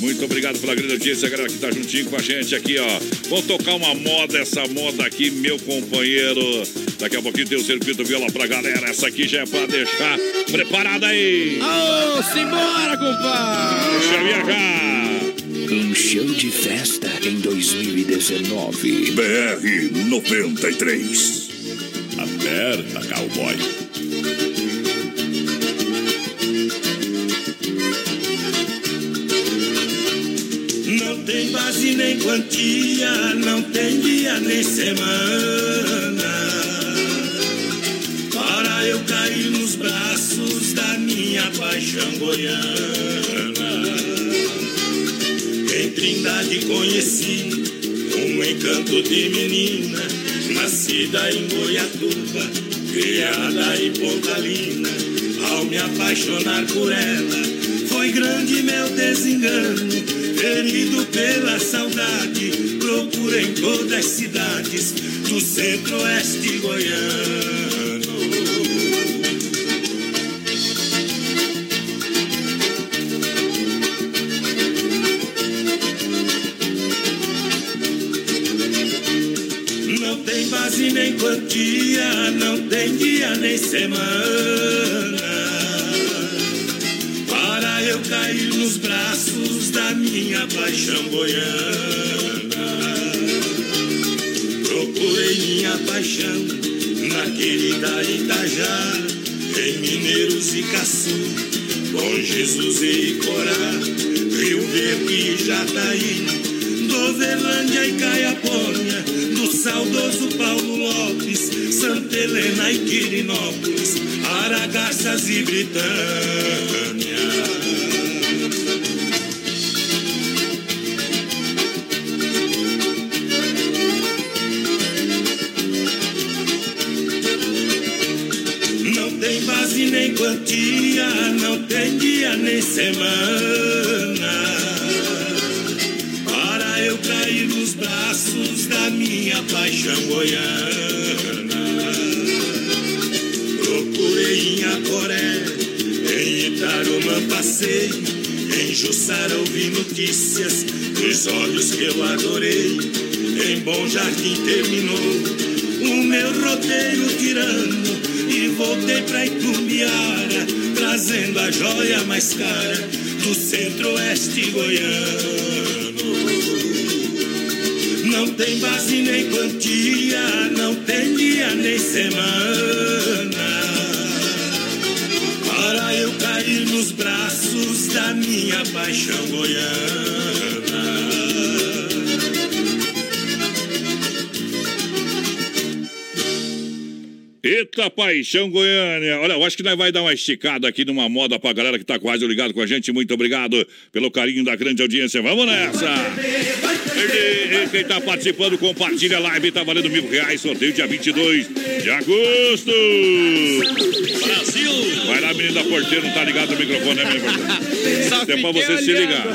Muito obrigado pela grande audiência, galera que tá juntinho com a gente aqui, ó. Vou tocar uma moda, essa moda aqui, meu companheiro. Daqui a pouquinho tem o circuito viola pra galera. Essa aqui já é pra deixar preparada aí.
Ô, simbora, compadre.
Deixa eu viajar.
Um show de festa em 2019.
BR 93. Aperta, cowboy.
Não tem base nem quantia, não tem dia nem semana. Eu cair nos braços da minha paixão goiana. Em Trindade conheci um encanto de menina, nascida em Goiatuba, criada em Pontalina. Ao me apaixonar por ela, foi grande meu desengano, ferido pela saudade. Procura em todas as cidades do centro-oeste goiano. Nem quantia, não tem dia nem semana. Para eu cair nos braços da minha paixão goiana. Procurei minha paixão na querida Itajá, em Mineiros e Caçu, com Jesus e Icorá, Rio Verde e Jataí. Doverlândia e Caiapônia, do saudoso Paulo Lopes, Santa Helena e Quirinópolis, Aragarças e Britânia. Nem quantia, não tem dia nem semana. Cair nos braços da minha paixão goiana. Procurei em Acoré, em Itarumã passei, em Jussara ouvi notícias dos olhos que eu adorei. Em Bom Jardim terminou o meu roteiro tirano e voltei pra Itumbiara, trazendo a joia mais cara do centro-oeste goiano. Não tem base nem quantia, não tem dia nem semana. Para eu cair nos braços da minha paixão goiana.
Eita paixão Goiânia. Olha, eu acho que nós vai dar uma esticada aqui numa moda pra galera que tá quase ligado com a gente. Muito obrigado pelo carinho da grande audiência. Vamos nessa! E quem tá participando, compartilha a live. Tá valendo mil reais. Sorteio dia 22 de agosto. Brasil! Vai lá, menina porteira. Não tá ligado no microfone, né?
Só
É pra você se
olhando.
ligar.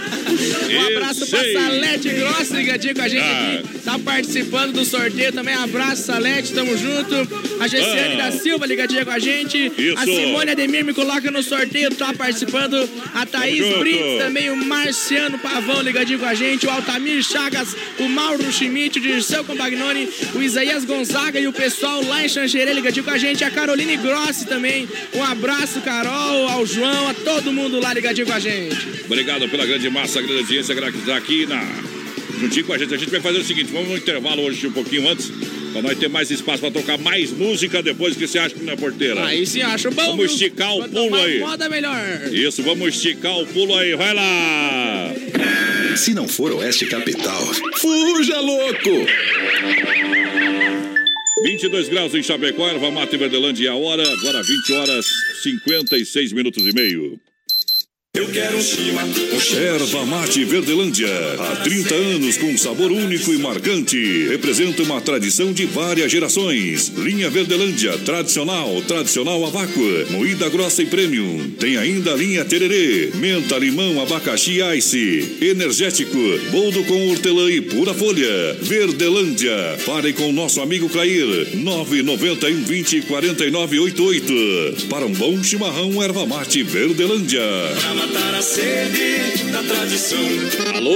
Um abraço pra. Salete Grossa, ligadinho com a gente
Ah.
aqui. Tá participando do sorteio também. Abraço, Salete, tamo junto. A Gessiane
Ah.
da Silva, ligadinha com a gente.
Isso.
A Simone Ademir me coloca no sorteio, tá participando. A Thaís. Brits também, o Marciano Pavão ligadinho com a gente. O Altamir Chagas, o Mauro Schmidt, o Dirceu Compagnoni, o Isaías Gonzaga e o pessoal lá em Xanxerê ligadinho com a gente. A Caroline Grossi também. Um abraço, Carol, ao João, a todo mundo lá ligadinho com a gente.
Obrigado pela grande massa, grande audiência que está aqui na... juntinho com a gente. A gente vai fazer o seguinte: vamos no intervalo hoje um pouquinho antes. Pra nós ter mais espaço pra tocar mais música depois que você acha que não é porteira.
Aí sim, acho bom.
Vamos esticar o pulo aí.
Moda melhor.
Isso, vamos esticar o pulo aí. Vai lá!
Se não for Oeste Capital, fuja louco!
22 graus em Chapecó, Erva Mata e Verdelândia a hora, agora 20 horas 56 minutos e meio.
Eu quero um chima, um.
Erva Mate Verdelândia. Há 30 anos com um sabor único e marcante. Representa uma tradição de várias gerações. Linha Verdelândia, tradicional, tradicional a moída grossa e premium. Tem ainda a linha Tererê, menta, limão, abacaxi ice. Energético, boldo com hortelã e pura folha. Verdelândia. Fale com o nosso amigo Clair. 991 20 49 88. Para um bom chimarrão, Erva Mate Verdelândia.
Matar a sede da tradição.
Alô,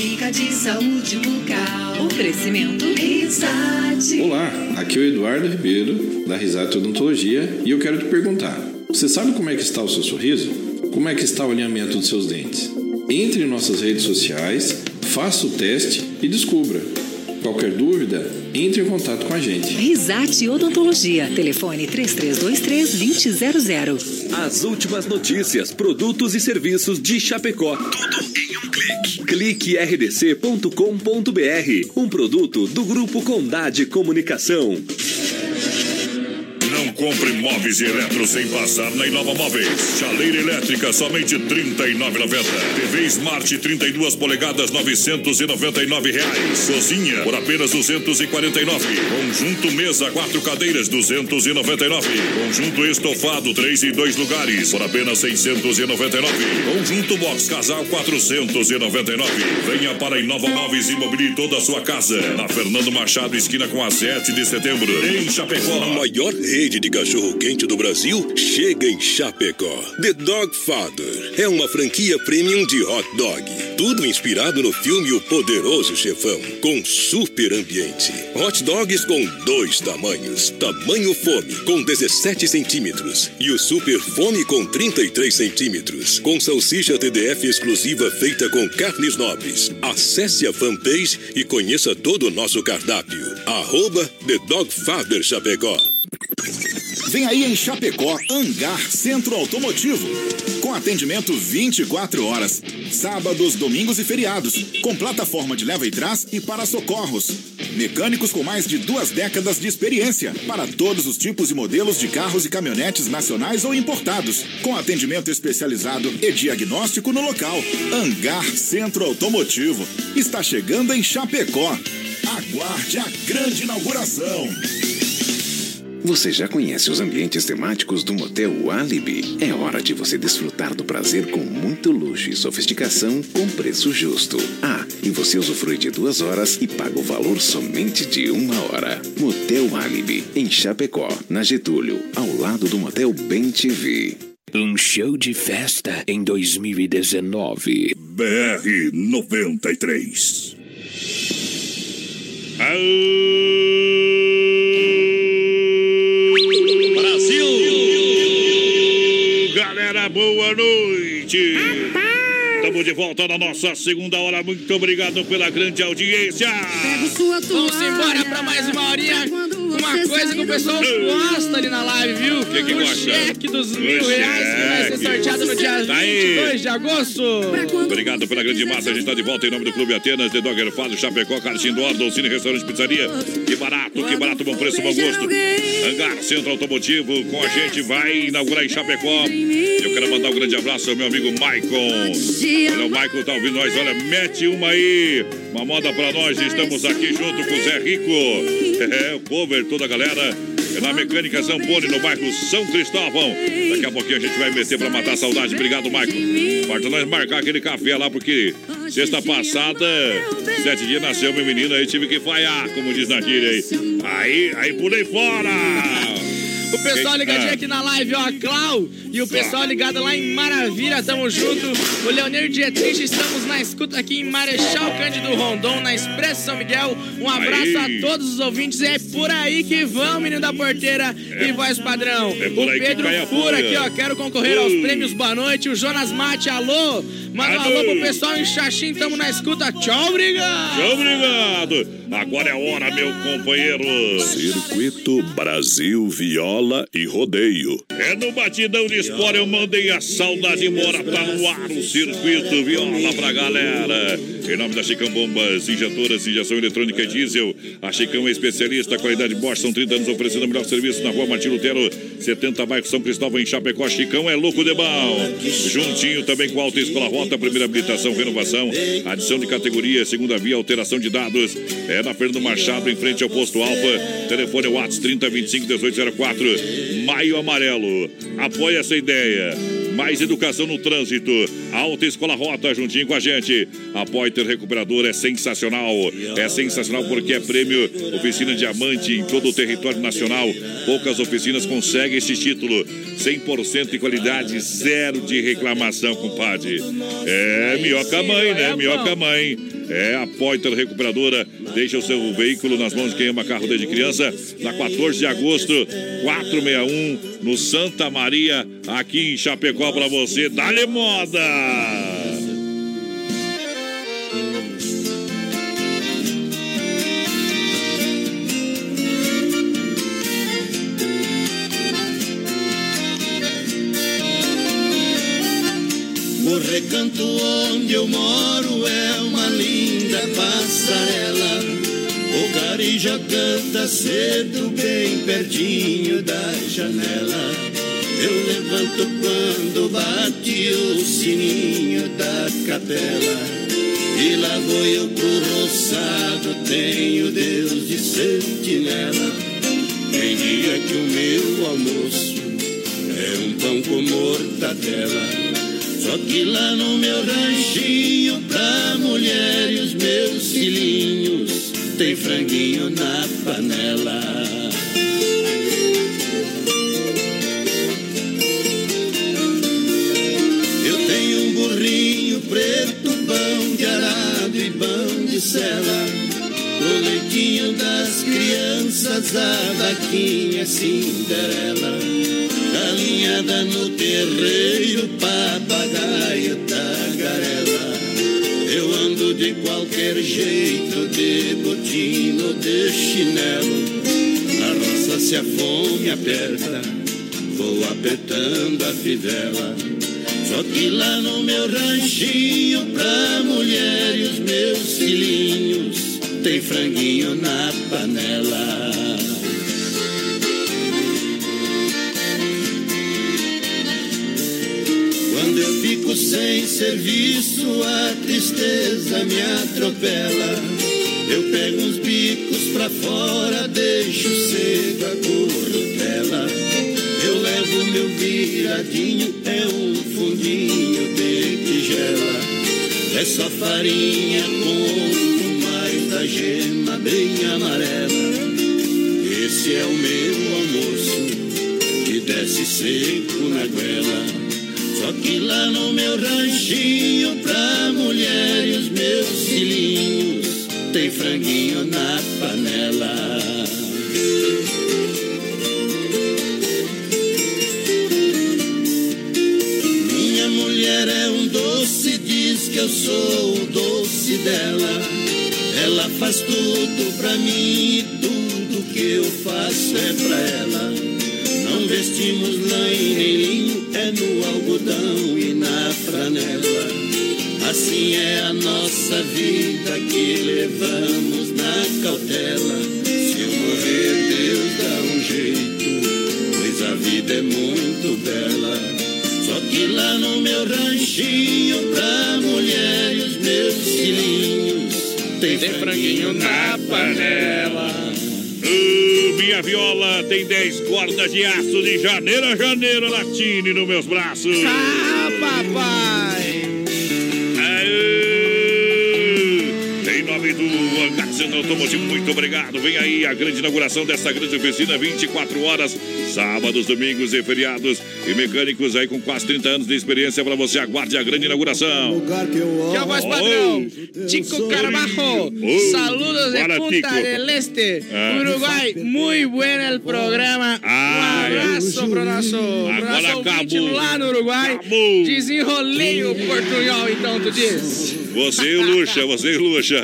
De saúde bucal.
Oferecimento
Risate.
Olá, aqui é o Eduardo Ribeiro, da Risate Odontologia, e eu quero te perguntar: você sabe como é que está o seu sorriso? Como é que está o alinhamento dos seus dentes? Entre em nossas redes sociais, faça o teste e descubra. Qualquer dúvida, entre em contato com a gente.
Risate Odontologia. Telefone 3323-2000.
As últimas notícias, produtos e serviços de Chapecó. Tudo em clique. Clique rdc.com.br. Um produto do Grupo Condade Comunicação.
Compre móveis e eletro sem passar na Inova Móveis. Chaleira elétrica, somente R$ 39,90. TV Smart 32 polegadas, 999 reais. Cozinha, por apenas R$ 249. Conjunto mesa, quatro cadeiras, R$ 299. Conjunto estofado, três e dois lugares, por apenas R$ 699. Conjunto box casal, R$ 499. Venha para a Inova Móveis e mobile toda a sua casa. Na Fernando Machado, esquina com a 7 de setembro, em Chapecó.
A maior rede de cachorro-quente do Brasil chega em Chapecó. The Dog Father é uma franquia premium de hot dog. Tudo inspirado no filme O Poderoso Chefão, com super ambiente. Hot dogs com dois tamanhos. Tamanho fome, com 17 centímetros. E o super fome com 33 centímetros. Com salsicha TDF exclusiva feita com carnes nobres. Acesse a fanpage e conheça todo o nosso cardápio. Arroba The Dog Father Chapecó.
Vem aí em Chapecó, Hangar Centro Automotivo. Com atendimento 24 horas. Sábados, domingos e feriados. Com plataforma de leva e trás e para socorros. Mecânicos com mais de duas décadas de experiência. Para todos os tipos e modelos de carros e caminhonetes nacionais ou importados. Com atendimento especializado e diagnóstico no local. Hangar Centro Automotivo. Está chegando em Chapecó. Aguarde a grande inauguração.
Você já conhece os ambientes temáticos do Motel Alibi? É hora de você desfrutar do prazer com muito luxo e sofisticação com preço justo. Ah, e você usufrui de duas horas e paga o valor somente de uma hora. Motel Alibi, em Chapecó, na Getúlio, ao lado do Motel Bem TV.
Um show de festa em 2019.
BR 93.
Brasil! Boa noite! Estamos de volta na nossa segunda hora. Muito obrigado pela grande audiência.
Vamos embora pra mais uma horinha. Uma coisa que o pessoal gosta ali na live, viu? O
que que
o
gosta?
cheque dos mil reais que vai ser sorteado no dia
Tá aí.
22 de agosto.
Obrigado pela grande massa. A gente está de volta em nome do Clube Atenas, The Dogger Fado, Chapecó, Cartinho do Ordo, Cine Restaurante Pizzaria. Que barato, que barato, bom preço, bom gosto. Hangar Centro Automotivo, com a gente vai inaugurar em Chapecó. Eu quero mandar um grande abraço ao meu amigo Maicon. Olha, o Maicon tá ouvindo nós. Olha, mete uma aí. Uma moda pra nós. Estamos aqui junto com o Zé Rico. É, o cover, toda a galera. É na Mecânica Zampone, no bairro São Cristóvão. Daqui a pouquinho a gente vai meter pra matar a saudade. Obrigado, Maicon. Falta nós marcar aquele café lá, porque sexta passada, sete dias nasceu meu menino, aí tive que falhar, como diz na gíria aí. Aí, aí pulei fora!
O pessoal ligadinho aqui na live, ó, a Clau e o pessoal ligado lá em Maravilha, tamo junto. O Leonir Dietrich, estamos na escuta aqui em Marechal Cândido Rondon, na Expresso São Miguel. Um abraço
Aí.
a todos os ouvintes. É por aí que vão, menino da porteira e voz padrão.
É
o Pedro Fura aqui, ó, quero concorrer aos
Uh.
prêmios Boa Noite. O Jonas Mate, alô. Manda um
Alô.
alô pro pessoal em Xaxim, tamo na escuta. Tchau, obrigado.
Tchau, obrigado! Agora é a hora, meu companheiro.
Circuito Brasil Viola e Rodeio.
É no batidão de espora, eu mandei a saudade embora. Tá no ar o circuito viola pra galera. Em nome da Chicão Bombas, injetoras, injeção eletrônica e diesel. A Chicão é especialista, qualidade Bosch, são 30 anos oferecendo o melhor serviço na rua Martim Lutero, 70 bairro São Cristóvão, em Chapecó. Chicão é louco de bom. Juntinho também com a Alta Escola Rota, primeira habilitação, renovação, adição de categoria, segunda via, alteração de dados. É na Fernando Machado, em frente ao posto Alfa. Telefone é WhatsApp 3025 1804. Maio Amarelo. Apoia essa ideia. Mais educação no trânsito. Alta Escola Rota juntinho com a gente. A Poiter Recuperador é sensacional. É sensacional porque é prêmio Oficina Diamante em todo o território nacional. Poucas oficinas conseguem esse título. 100% de qualidade, zero de reclamação, compadre. É, minhoca mãe, né? Minhoca mãe. É a Pointer Recuperadora. Deixa o seu veículo nas mãos de quem ama carro desde criança. Na 14 de agosto, 461, no Santa Maria, aqui em Chapecó, para você. Dale moda!
Recanto onde eu moro é uma linda passarela. O cari já canta cedo, bem pertinho da janela. Eu levanto quando bate o sininho da capela. E lá vou eu pro roçado, tenho Deus de sentinela. Tem dia que o meu almoço é um pão com mortadela. Só que lá no meu ranchinho, pra mulher e os meus filhinhos, tem franguinho na panela. Eu tenho um burrinho preto, pão de arado e pão de sela. Pro leitinho das crianças, a vaquinha Cinderela. Galinhada no terreiro, papagaio, tagarela. Eu ando de qualquer jeito, de botino, de chinelo. Na roça se a fome aperta, vou apertando a fivela. Só que lá no meu ranchinho, pra mulher e os meus filhinhos, tem franguinho na panela. Sem serviço, a tristeza me atropela. Eu pego uns bicos pra fora, deixo cedo a corrupela. Eu levo meu viradinho, é um fundinho de tigela. É só farinha com mais da gema bem amarela. Esse é o meu almoço, que desce seco na goela. Só que lá no meu ranchinho, pra mulher e os meus filhinhos, tem franguinho na panela. Minha mulher é um doce, diz que eu sou o doce dela. Ela faz tudo pra mim e tudo que eu faço é pra ela. Vestimos lã e nem linho, é no algodão e na franela. Assim é a nossa vida que levamos na cautela. Se eu morrer, Deus dá um jeito, pois a vida é muito bela. Só que lá no meu ranchinho, pra mulher e os meus filhinhos, tem, franguinho na panela.
Minha viola tem 10 cordas de aço de janeiro a janeiro, latine nos meus braços.
Ah, papai!
Em nome do Centro Automotivo, muito obrigado. Vem aí a grande inauguração desta grande oficina, 24 horas, sábados, domingos e feriados. E mecânicos aí com quase 30 anos de experiência para você. Aguarde a grande inauguração.
Que é o voz padrão, Chico Carbajo. Saludos de Punta del Este,
Ah.
Uruguay. Muy bueno el programa.
Ai,
um abraço pro nosso, pro
Agora
nosso lá no Uruguai.
Acabou.
Desenrolei o portunhol, então, tu diz.
Você e o Luxa, você e o Luxa.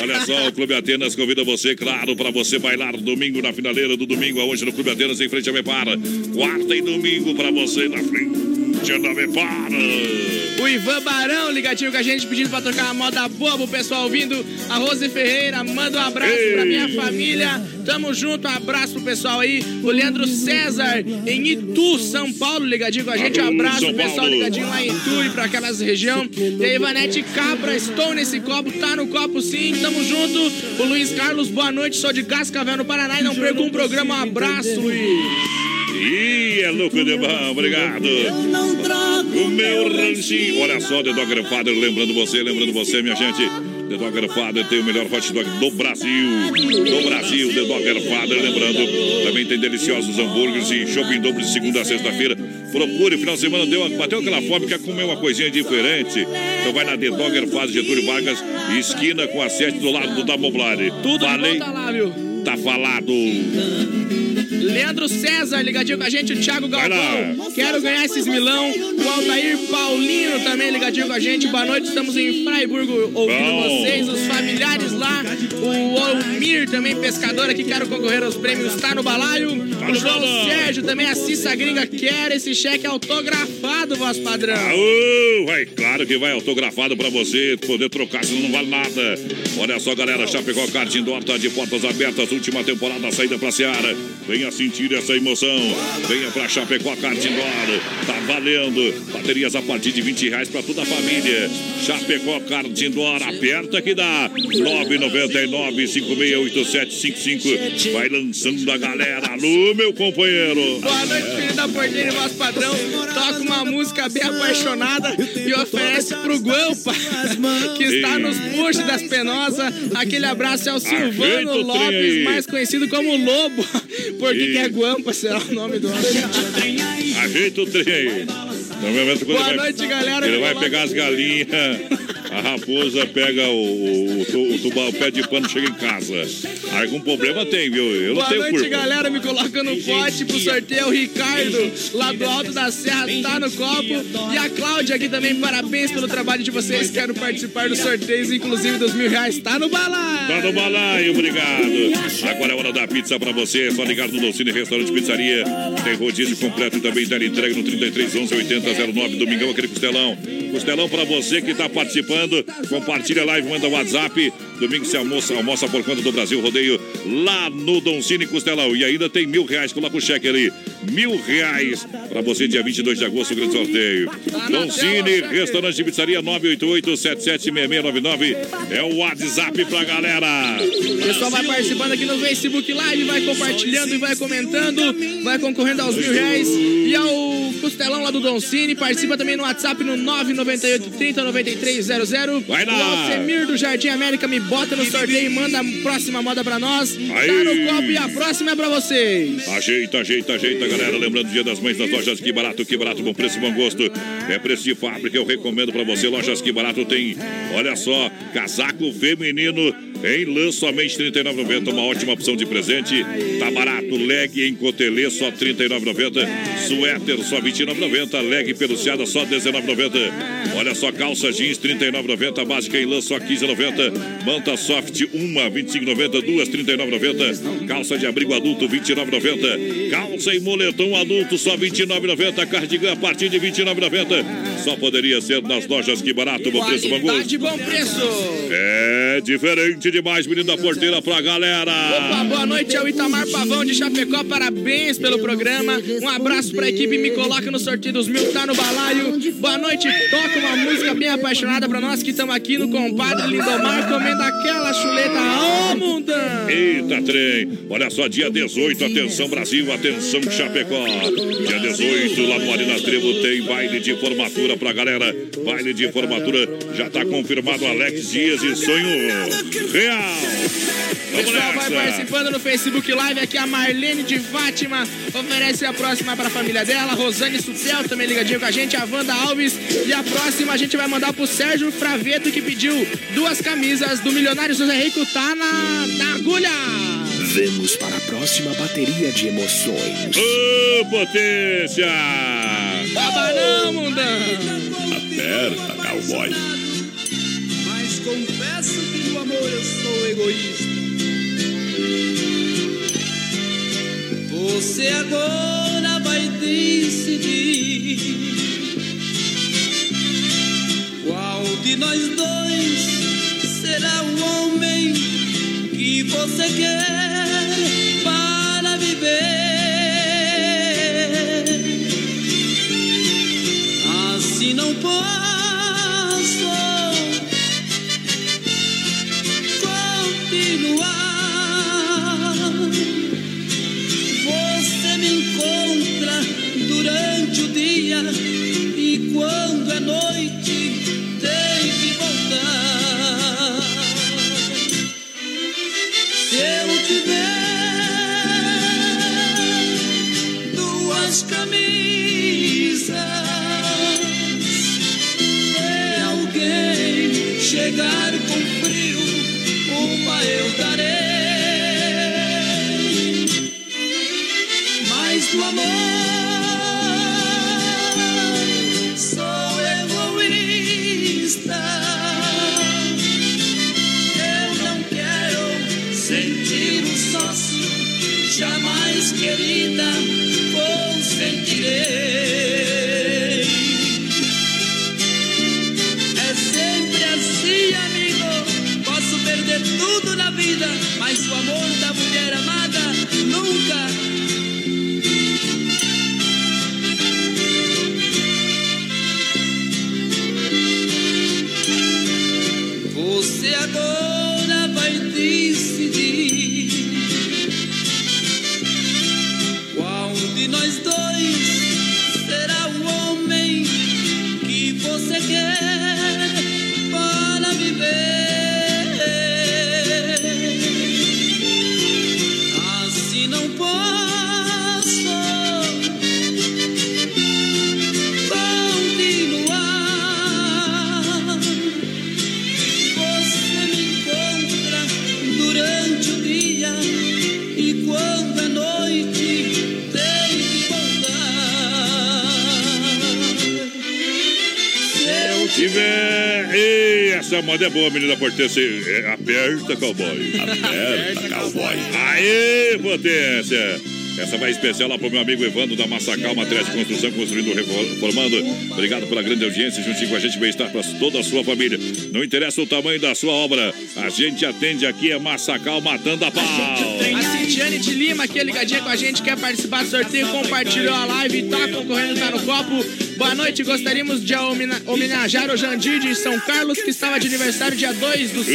Olha só, o Clube Atenas convida você, claro, para você bailar domingo na finaleira do domingo, aonde no Clube Atenas, em frente a Mepar. Quarta e domingo para você na frente
O Ivan Barão ligadinho com a gente, pedindo pra tocar uma moda boa pro pessoal ouvindo. A Rose Ferreira, manda um abraço pra minha família. Tamo junto, um abraço pro pessoal aí. O Leandro César, em Itu, São Paulo, ligadinho com a gente. Um abraço
São
pro pessoal
Paulo.
ligadinho lá em Itu e pra aquelas região. E a Ivanete Cabra, estou nesse copo, tá no copo sim, tamo junto. O Luiz Carlos, boa noite, sou de Cascavel, no Paraná. E não perca um programa, um abraço, Luiz.
Ih, é louco de bom, obrigado. O meu ranchinho. Olha só, The Dogger Father, lembrando você, lembrando você, minha gente. The Dogger Father tem o melhor hot dog do Brasil. Do Brasil, The Dogger Father, lembrando. Também tem deliciosos hambúrgueres e shopping dobro de segunda a sexta-feira. Procure, final de semana deu, bateu aquela fome, quer comer uma coisinha diferente. Então vai na The Dogger, faz Getúlio Vargas, esquina com a 7 do lado do Damoblare.
Tudo
Falei,
de volta lá, viu?
Tá falado.
Leandro César, ligadinho com a gente, o Thiago Galvão. Quero ganhar esses milão. O Altair Paulino também ligadinho com a gente. Boa noite, estamos em Freiburgo ouvindo
Bom.
vocês, os familiares lá. O Almir também, pescador aqui, quero concorrer aos prêmios, tá no balaio. O João. Sérgio também, a Cissa Gringa, quer esse cheque autografado, voz padrão.
Aô, vai, claro que vai autografado pra você poder trocar, senão não vale nada. Olha só, galera, Chapecó Kart Indoor tá de portas abertas, última temporada, saída pra Seara. Venha sentir essa emoção. Venha pra Chapecó Kart Indoor. Tá valendo. Baterias a partir de 20 reais pra toda a família. Chapecó Kart Indoor, aperta que dá. 999 568755 Vai lançando a galera. Alô, meu companheiro.
Boa noite, filho da porteira e voz padrão. Toca uma música bem apaixonada e oferece pro Guampa, que está nos puxos das penosas. Aquele abraço é o Silvano. Lopes, mais conhecido como Lobo. Por que, que é Guampa? Será o nome do homem?
Ajeita o trem aí. No momento, quando
Boa
ele vai-
noite, galera.
Ele vai pegar as galinhas, a raposa pega o, o, tu- o tubarão, o pé de pano chega em casa. Algum problema tem, viu? Eu não
Boa
tenho
noite,
culpa.
galera. Me coloca no pote pro sorteio. O Ricardo, lá do Alto da Serra, tá no copo. E a Cláudia aqui também. Parabéns pelo trabalho de vocês. Quero participar dos sorteios, inclusive dos mil reais. Tá no balaio.
Tá no balaio, obrigado. Agora é hora da pizza pra você. É só ligar no Dolcine Restaurante Pizzaria. Tem rodízio completo e também tem entrega no 33 11 80 09. Domingão, aquele costelão. Costelão pra você que tá participando. Compartilha a live, manda WhatsApp. Domingo se almoça, almoça por conta do Brasil Rodeio lá no Doncini Costelão. E ainda tem mil reais. Coloca o cheque ali. Mil reais pra você, dia 22 de agosto, o grande sorteio. Doncini, restaurante de pizzaria 988-776699. É o WhatsApp pra galera.
O pessoal vai participando aqui no Facebook Live, vai compartilhando e vai comentando, vai concorrendo aos mil reais e ao costelão lá do Don Cine. Participa também no WhatsApp no 998 30 9300.
Vai lá.
O Alcemir do Jardim América me bota no sorteio e manda a próxima moda pra nós.
Aí.
Tá no copo e a próxima é pra vocês.
Ajeita, ajeita, ajeita, galera. Lembrando, dia das mães das lojas Que Barato, Que Barato, bom preço, bom gosto. É preço de fábrica, eu recomendo pra você. Lojas Que Barato tem, olha só, casaco feminino em lã somente R$ 39,90. Uma ótima opção de presente. Tá barato. Leg em cotelê só R$ 39,90. Suéter só R$ 29,90. Leg peluciada só R$ 19,90. Olha só, calça jeans R$ 39,90. Básica em lã só R$ 15,90. Manta soft, uma R$ 25,90. Duas R$ 39,90. Calça de abrigo adulto R$ 29,90. Calça e moletom adulto só R$ 29,90. Cardigan a partir de R$ 29,90. Só poderia ser nas lojas Que Barato. Bom preço.
Qualidade, bom preço.
É diferente demais, menino da porteira pra galera.
Opa, boa noite ao Itamar Pavão de Chapecó, parabéns pelo programa. Um abraço pra equipe, me coloca no sorteio dos mil, tá no balaio. Boa noite, toca uma música bem apaixonada pra nós que estamos aqui no compadre Lindomar, comendo aquela chuleta. Ô, mundão!
Eita, trem. Olha só, dia 18, atenção Brasil, atenção Chapecó. Dia 18, lá no Arena Trevo tem baile de formatura pra galera. Baile de formatura, já tá confirmado Alex Dias e sonho real. Vamos
Pessoal, vai
nessa.
participando no Facebook Live. Aqui a Marlene de Fátima oferece a próxima para a família dela. Rosane Sutel também ligadinho com a gente. A Wanda Alves. E a próxima a gente vai mandar pro Sérgio Fraveto, que pediu duas camisas do Milionário José Rico. Tá na, na agulha.
Vamos para a próxima bateria de emoções.
Ô, potência!
Baba não, mundão!
Aperta, cowboy.
Mas confesso que amor eu sou egoísta. Você agora vai decidir qual de nós dois será o homem que você quer para viver. Assim não posso
boa, menina Potência. É, aperta, cowboy.
Aperta, cowboy.
Aê, potência! Essa vai especial lá pro meu amigo Evandro da Massacal, materiais de construção, construindo, reformando. Obrigado pela grande audiência, juntinho com a gente, bem-estar para toda a sua família. Não interessa o tamanho da sua obra, a gente atende aqui, é Massacal matando a pau.
A Cintiane de Lima aqui ligadinha com a gente, quer participar do sorteio, compartilhou a live, tá concorrendo, tá no copo. Boa noite, gostaríamos de homena- homenagear o Jandir de São Carlos, que estava de aniversário dia 2 do 5.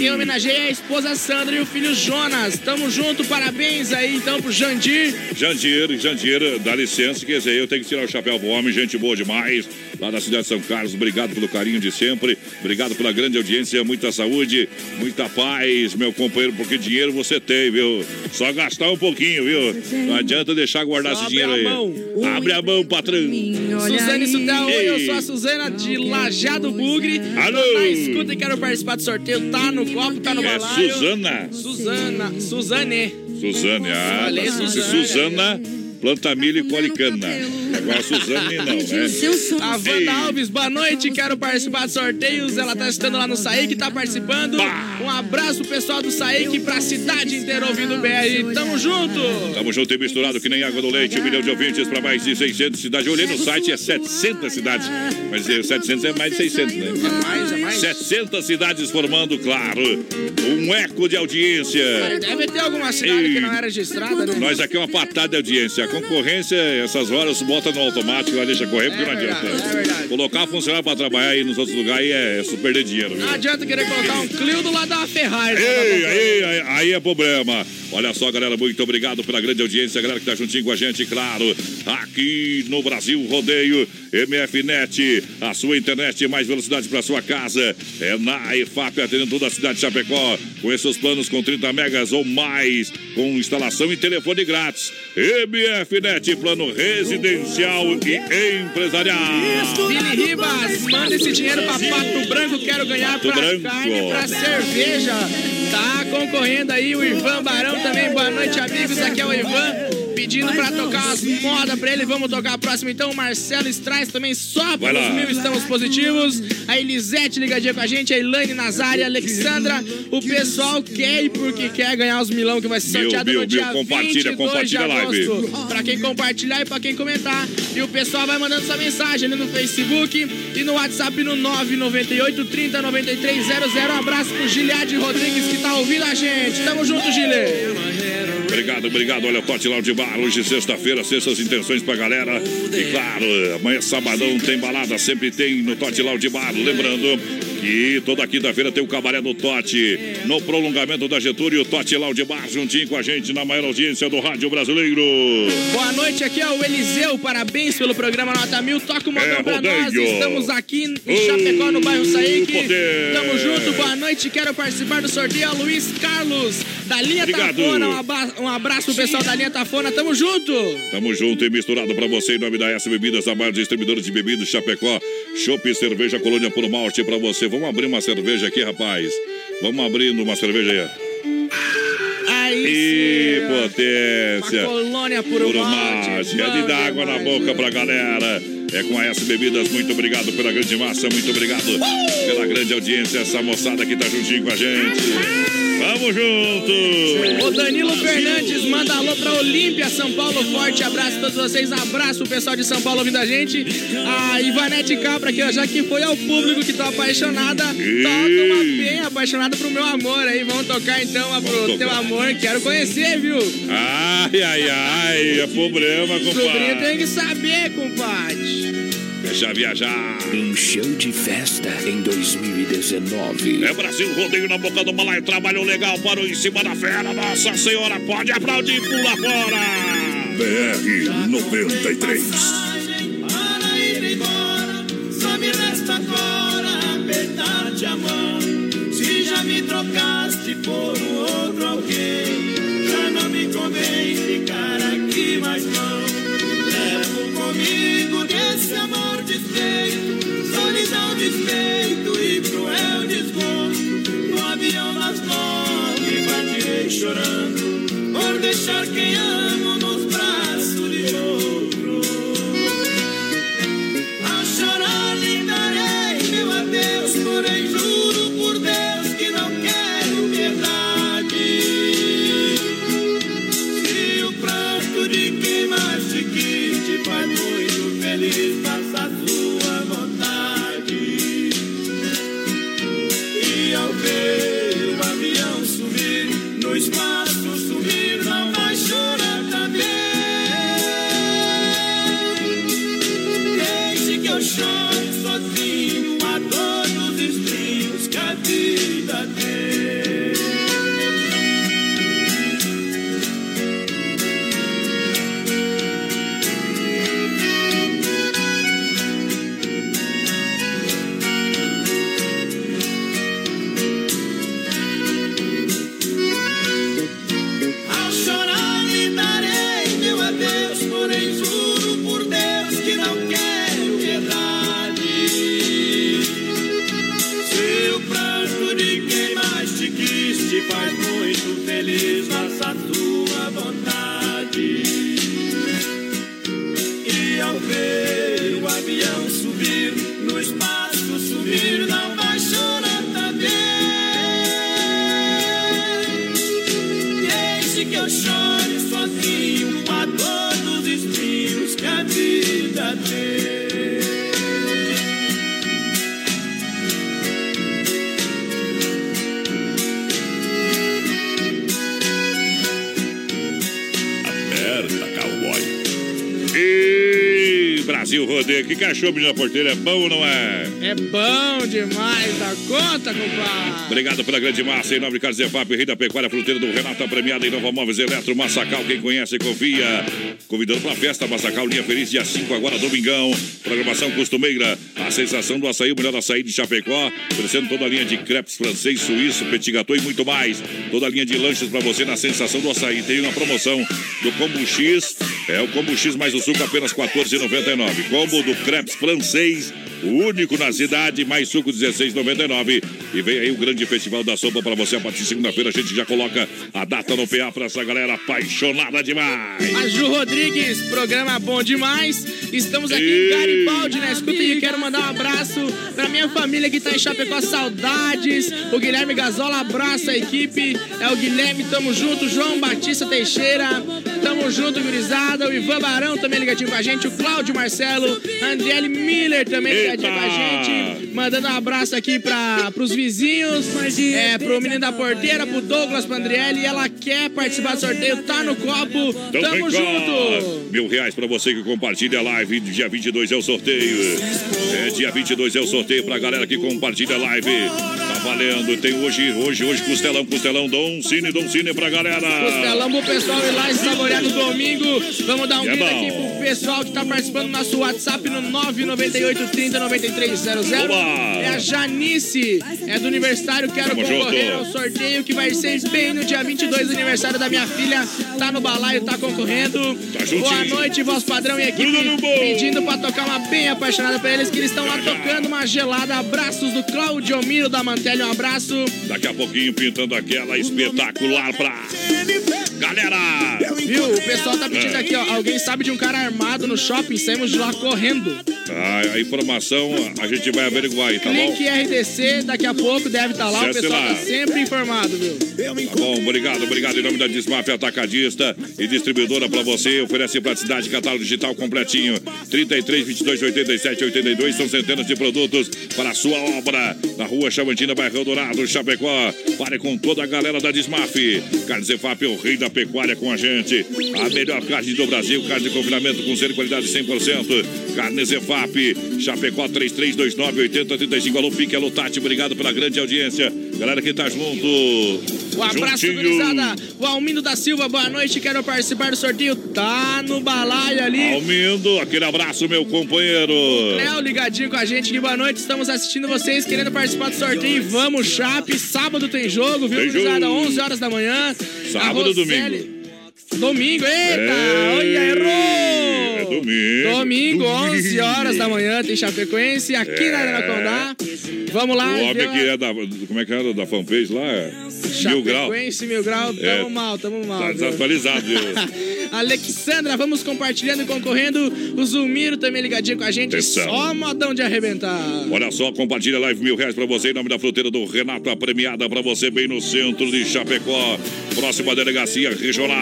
Quem homenageia é a esposa Sandra e o filho Jonas. Tamo junto, parabéns aí então pro Jandir.
Jandir, Jandir, dá licença, quer dizer, eu tenho que tirar o chapéu pro homem, gente boa demais, lá da cidade de São Carlos. Obrigado pelo carinho de sempre, obrigado pela grande audiência, muita saúde, muita paz, meu companheiro, porque dinheiro você tem, viu? Só gastar um pouquinho, viu? Não adianta deixar guardar esse dinheiro aí. Abre a mão, patrão.
Suzane Sudel, oi, eu sou a Suzana de Lajado Bugre.
Alô.
Na escuta e quero participar do sorteio. Tá no copo, tá no
É
balaio.
Suzana.
Suzana. Suzane.
Suzane, ah,
Falei,
tá. Se
Suzane.
Suzana, planta milho e colhe cana. Agora Suzane não, né?
A Wanda Alves, boa noite. Quero participar de sorteios. Ela tá estando lá no SAIC, tá participando. Um abraço, pessoal do SAIC, pra cidade inteira ouvindo o BR. Tamo junto.
Tamo junto e misturado que nem água do leite. Um milhão de ouvintes para mais de 600 cidades. Eu olhei no site, é 700 cidades. Mas é, 700 é mais de 600, né?
É mais, é mais.
700 cidades formando, claro, um eco de audiência.
Deve ter alguma cidade que não era registrada, né?
Nós aqui é uma patada de audiência. Concorrência, essas horas, bota no automático, lá deixa correr, porque não adianta.
é verdade.
Colocar funcionário para trabalhar aí nos outros lugares é, é perder dinheiro, viu?
Não adianta querer colocar um Clio do lado da Ferrari.
Ei, aí, aí, aí é problema. Olha só, galera, muito obrigado pela grande audiência, galera que tá juntinho com a gente, claro. Aqui no Brasil Rodeio, MFNet, a sua internet mais velocidade para sua casa. É na EFAP, atendendo toda a cidade de Chapecó. Com esses planos com 30 megas ou mais, com instalação e telefone grátis. MFNet, plano residencial e empresarial.
Billy Ribas, manda esse dinheiro pra Pato Branco, quero ganhar
Pato
pra
Branco.
carne, pra cerveja. Tá concorrendo aí o Ivan Barão também. Boa noite, amigos. Aqui é o Ivan. Pedindo pra tocar as modas pra ele. Vamos tocar a próxima então. O Marcelo Strais também só pelos
lá.
mil estamos positivos. A Elisete ligadinha com a gente. A Elaine Nazária, a Alexandra. O pessoal quer ir porque quer ganhar os milão que vai ser sorteado
mil,
no dia
mil. Compartilha,
22 de
compartilha a live.
agosto. Pra quem compartilhar e pra quem comentar. E o pessoal vai mandando sua mensagem ali no Facebook e no WhatsApp no 998 30 93 00. Um abraço pro Giliade Rodrigues que tá ouvindo a gente. Tamo junto, Gile.
Obrigado, obrigado. Olha, Tote Bar, hoje sexta-feira, sextas intenções pra galera. E claro, amanhã sabadão tem balada, sempre tem no Tote Bar. Lembrando que toda quinta-feira tem o Cabaré do Tote, no prolongamento da Getúlio, Tote Lounge Bar, juntinho com a gente na maior audiência do rádio brasileiro.
Boa noite, aqui é o Eliseu. Parabéns pelo programa Nota Mil. Toca o modão
É,
pra nós.
rodeio.
Estamos aqui em Chapecó, no bairro Saíque.
poder.
Tamo junto, boa noite. Quero participar do sorteio. Luiz Carlos, da linha
Obrigado.
Tafona. Um, aba- um abraço pro pessoal da linha Tafona. Tamo junto.
Tamo junto e misturado pra você em nome da S Bebidas, a maior distribuidora de bebidas Chapecó. Chopp cerveja Colônia por Malte pra você. Vamos abrir uma cerveja aqui, rapaz. Vamos abrindo uma cerveja aí.
Aí sim.
potência.
Uma colônia Puro malte.
malte. É de dar água na boca pra galera. É com a S Bebidas. Muito obrigado pela grande massa. Muito obrigado pela grande audiência. Essa moçada que tá juntinho com a gente. Vamos junto.
O Danilo Fernandes manda alô pra Olímpia, São Paulo. Forte abraço a todos vocês. Abraço o pessoal de São Paulo ouvindo a gente. A Ivanete Capra, que já que foi ao público que tô apaixonada. Toca uma bem apaixonada pro meu amor aí. Vamos tocar então pro
Vamos
teu
tocar.
amor. Quero conhecer, viu?
Ai, ai, ai. É problema,
Sobrinho
compadre.
tem que saber, compadre.
Deixa viajar.
Um show de festa em 2019.
É Brasil rodeio na boca do balaio. Trabalhou legal, parou em cima da fera. Nossa Senhora, pode aplaudir, pula fora.
BR 93.
Para ir embora, só me resta agora apertar-te a mão. Se já me trocaste por Que
cachorro menina porteira é bom ou não é?
É bom demais da conta, compadre.
Obrigado pela grande massa. Em nome de Carlos Zefap, Rei da Pecuária Fruteira do Renata Premiada em Nova Móveis Eletro, Massacal. Quem conhece, confia. Convidando para a festa Massacal, linha feliz, dia 5, agora domingão. Programação costumeira. A sensação do açaí, o melhor açaí de Chapecó. Oferecendo toda a linha de crepes francês, suíço, petit gâteau e muito mais. Toda a linha de lanches para você na sensação do açaí. Tem uma promoção do Combo X. É o Combo X mais o suco, apenas R$ 14,99. Combo do crepes francês. O único na cidade, mais suco 16,99. E vem aí o grande festival da sopa para você a partir de segunda-feira. A gente já coloca a data no PA para essa galera apaixonada demais.
A Ju Rodrigues, programa bom demais. Estamos aqui em Garibaldi, na escuta e quero mandar um abraço pra minha família que tá em Chapecó, saudades. O Guilherme Gazola, abraço a equipe. É o Guilherme, tamo junto. João Batista Teixeira, tamo junto, gurizada. O Ivan Barão também ligadinho com a gente. O Cláudio Marcelo, Andriele Miller também com a gente. Mandando um abraço aqui pra, pros vizinhos, é, pro menino da porteira, pro Douglas. E ela quer participar do sorteio, tá no copo.
Então
Tamo junto.
Mil reais pra você que compartilha a live. Dia 22 é o sorteio. É, dia 22 é o sorteio pra galera que compartilha a live. Tá valendo. Tem hoje, hoje, hoje, costelão, costelão, Dom Cine, Dom Cine pra galera.
Costelão pro pessoal ir lá e saborear no domingo. Vamos dar um
É
grito
bom.
aqui pro pessoal que tá participando do nosso WhatsApp no 998 30 9300.
Oba!
É a Janice, é do aniversário. Quero
Tamo
concorrer
junto.
ao sorteio que vai ser bem no dia 22, aniversário da minha filha. Tá no balaio, tá concorrendo.
juntinho.
Boa noite, voz padrão e equipe. Pedindo pra tocar uma bem apaixonada pra eles, que eles estão lá tocando uma gelada. Abraços do Claudio Miro da Mantec Um abraço.
Daqui a pouquinho pintando aquela espetacular pra galera.
Viu? O pessoal tá pedindo
É.
aqui, ó. Alguém sabe de um cara armado no shopping? Saímos de lá correndo.
A, a informação a gente vai averiguar aí, tá bom?
Clique RDC, daqui a pouco deve estar lá. O pessoal
lá.
tá sempre informado, viu?
Tá bom, obrigado, obrigado. Em nome da Desmaf Atacadista e distribuidora pra você, oferece praticidade, catálogo digital completinho. 33, 22, 87, 82. São centenas de produtos para a sua obra. Na rua Chavantina, bairro Dourado, Chapecó. Pare com toda a galera da Desmaf. Carne Zefap é o rei da pecuária com a gente. A melhor carne do Brasil, carne de confinamento com ser qualidade 100%. Carne Zefap, Chapecó 3329 8035. Alô, Pique, alô, Tati, obrigado pela grande audiência. Galera que tá junto.
Um abraço, gurizada. O Almindo da Silva, boa noite. Quero participar do sorteio. Tá no balaio ali.
Almindo, aquele abraço, meu companheiro.
Léo ligadinho com a gente aqui, boa noite. Estamos assistindo vocês, querendo participar do sorteio. Vamos, Chape. Sábado tem jogo, viu,
Tem
gurizada?
jogo.
11 horas da manhã.
Sábado domingo?
Domingo, eita!
É,
Olha, errou!
É domingo.
Domingo, 11 horas da manhã, tem Chapecoense aqui na Arena Condá. Vamos lá,
O homem
viu?
que é da. Como é que era da fanpage lá? Mil grau.
Mil grau, tamo
É.
mal, tamo mal.
Tá desatualizado, viu?
Alexandra, vamos compartilhando e concorrendo. O Zulmiro também ligadinho com a gente.
Atenção.
Só modão de arrebentar.
Olha só, compartilha live mil reais pra você em nome da fruteira do Renato, a premiada pra você bem no centro de Chapecó. Próxima delegacia regional.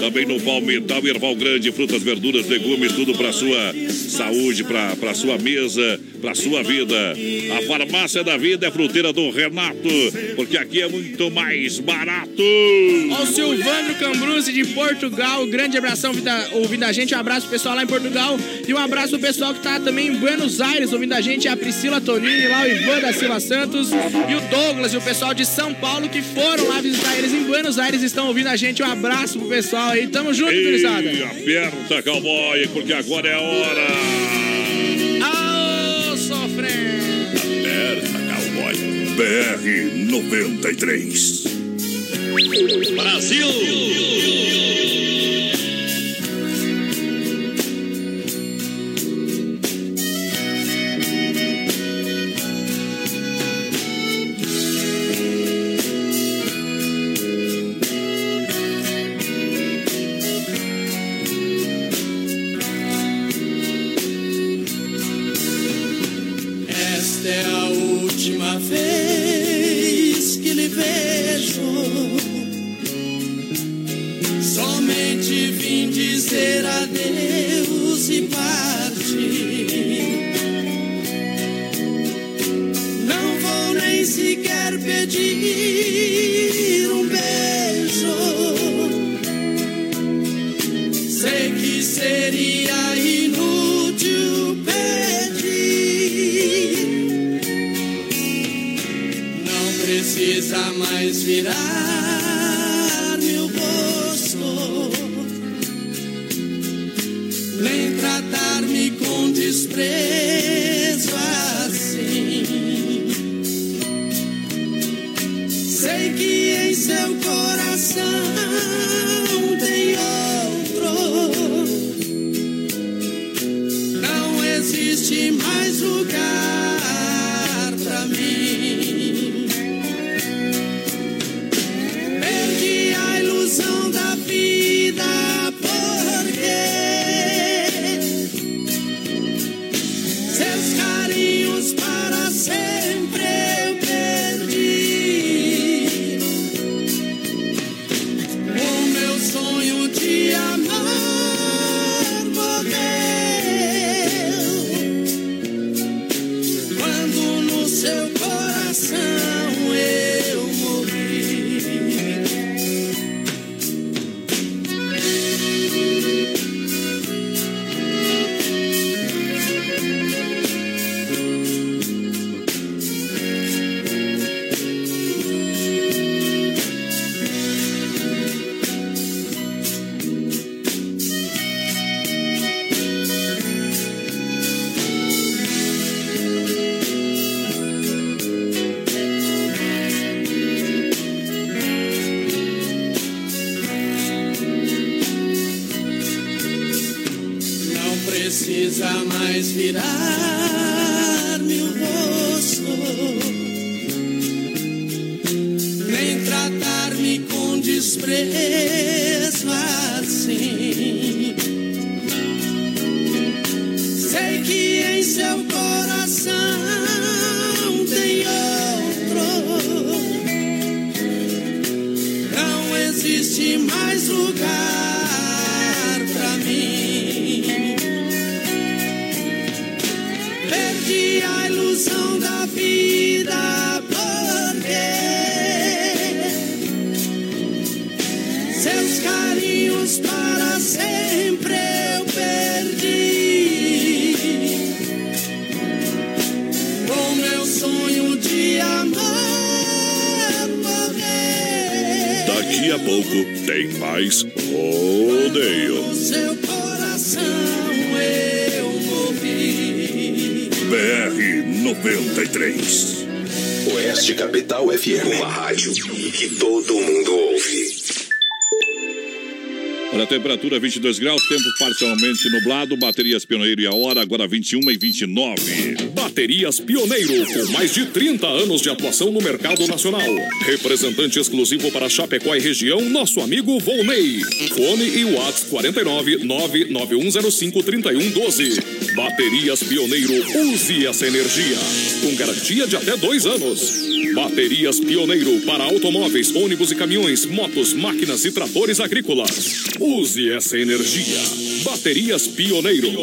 Também no Palmital, Erval Grande, frutas, verduras, legumes, tudo pra sua saúde, pra, pra sua mesa, pra sua vida. A farmácia da vida é fruteira do Renato, porque aqui é muito mais barato.
Ó, o Silvano Cambruzzi de Portugal. Grande abração vida- ouvindo a gente. Um abraço pro pessoal lá em Portugal. E um abraço pro pessoal que tá também em Buenos Aires ouvindo a gente. A Priscila Tonini, lá o Ivan da Silva Santos. E o Douglas e o pessoal de São Paulo que foram lá visitar eles em Buenos Aires estão ouvindo a gente. Um abraço pro pessoal aí. Tamo junto, gurizada.
Ei, aperta, cowboy, porque agora é a hora. BR 93.
Brasil!
Dizer adeus e partir. Não vou nem sequer pedir um beijo. Sei que seria inútil pedir. Não precisa mais virar desprezo desprezo assim. Sei que em seu coração
pouco tem mais rodeio.
No seu coração eu.
BR 93.
Oeste Capital FM. Uma rádio que todo mundo ouve.
Olha a temperatura 22 graus, tempo parcialmente nublado, baterias Pioneiro e a hora agora 21 e 29.
Baterias Pioneiro, com mais de 30 anos de atuação no mercado nacional. Representante exclusivo para Chapecó e região, nosso amigo Volney. Fone e WhatsApp 49 99105 3112. Baterias Pioneiro, use essa energia. Com garantia de até dois anos. Baterias Pioneiro para automóveis, ônibus e caminhões, motos, máquinas e tratores agrícolas. Use essa energia. Baterias Pioneiro.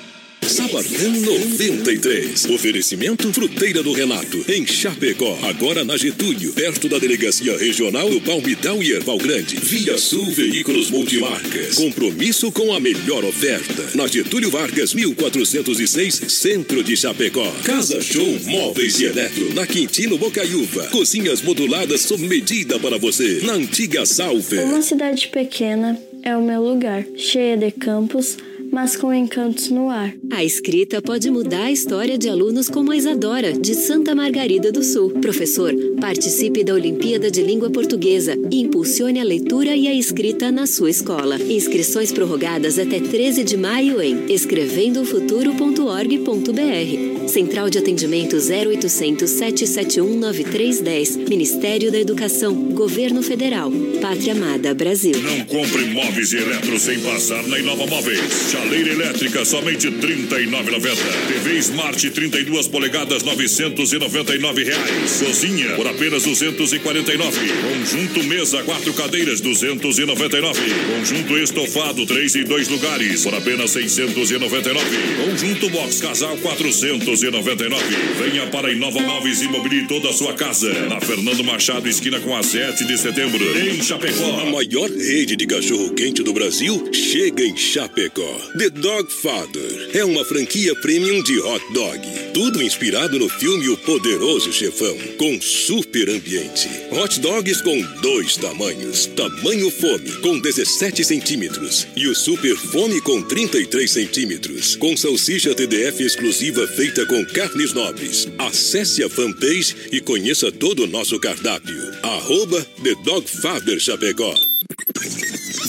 Sabarcão 93. Oferecimento Fruteira do Renato, em Chapecó. Agora na Getúlio, perto da Delegacia Regional do Palmital e Erval Grande. Via Sul Veículos Multimarcas. Compromisso com a melhor oferta. Na Getúlio Vargas, 1406, Centro de Chapecó. Casa Show Móveis e Eletro. Na Quintino Bocaiúva. Cozinhas moduladas sob medida para você. Na antiga Salver.
Uma cidade pequena é o meu lugar, cheia de campos, mas com encantos no ar.
A escrita pode mudar a história de alunos como a Isadora, de Santa Margarida do Sul. Professor, participe da Olimpíada de Língua Portuguesa e impulsione a leitura e a escrita na sua escola. Inscrições prorrogadas até 13 de maio em escrevendofuturo.org.br. Central de Atendimento 0800 771 9310. Ministério da Educação. Governo Federal. Pátria Amada Brasil.
Não compre móveis e eletro sem passar na Inova Móveis. Chaleira elétrica, somente R$ 39,90. TV Smart 32 polegadas, 999 reais. Cozinha, por apenas 249. Conjunto mesa, quatro cadeiras, 299. Conjunto estofado, três e dois lugares, por apenas 699. Conjunto box casal, 499. Venha para a Inova Móveis e mobile toda a sua casa. Na Fernando Machado, esquina com a 7 de setembro, em Chapecó.
A maior rede de cachorro-quente do Brasil chega em Chapecó. The Dog Father é uma franquia premium de hot dog. Tudo inspirado no filme O Poderoso Chefão, com super ambiente. Hot dogs com dois tamanhos. Tamanho fome, com 17 centímetros. E o super fome com 33 centímetros. Com salsicha TDF exclusiva feita com carnes nobres. Acesse a fanpage e conheça todo o nosso cardápio. Arroba The Dog Father Chapecó.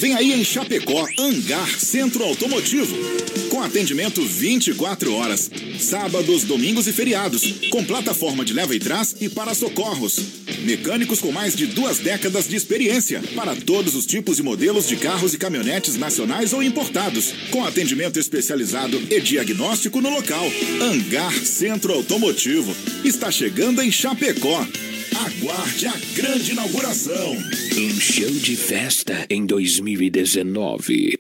Vem aí em Chapecó, Hangar Centro Automotivo. Com atendimento 24 horas. Sábados, domingos e feriados. Com plataforma de leva e trás e para socorros. Mecânicos com mais de duas décadas de experiência. Para todos os tipos e modelos de carros e caminhonetes nacionais ou importados. Com atendimento especializado e diagnóstico no local. Hangar Centro Automotivo. Está chegando em Chapecó. Aguarde a grande inauguração.
Um show de festa em 2019.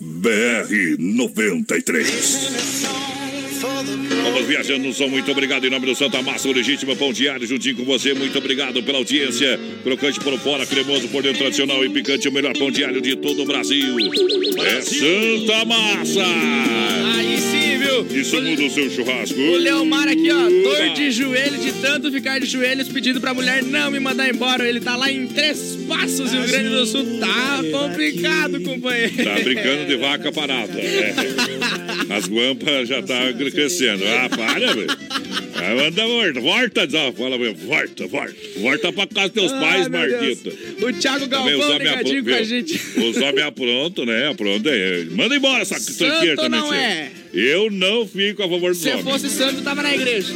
BR 93.
Vamos viajando no som, muito obrigado em nome do Santa Massa, o legítimo pão diário, juntinho com você. Muito obrigado pela audiência. Crocante por fora, cremoso por dentro, tradicional e picante, o melhor pão diário de todo o Brasil. É Santa Massa!
Aí sim, viu?
Isso muda o seu churrasco.
O Leomar aqui, ó, dor
Opa.
de joelho, de tanto ficar de joelhos, pedindo pra mulher não me mandar embora. Ele tá lá em Três Passos, Rio Grande do Sul. Tá complicado, companheiro.
Tá brincando de vaca parada. É. As guampas já tá crescendo. Ah, para, velho. Ah, Manda volta. Fala, velho, volta, volta. Volta pra casa dos teus
Ai,
pais. Marquita.
O Thiago Galvão ligadinho com a gente.
Os homens aprontam, né? Aprontam. é. Manda embora essa tranqueira também.
não é?
Eu não fico a favor dos
Se
homens.
fosse santo, tava na igreja.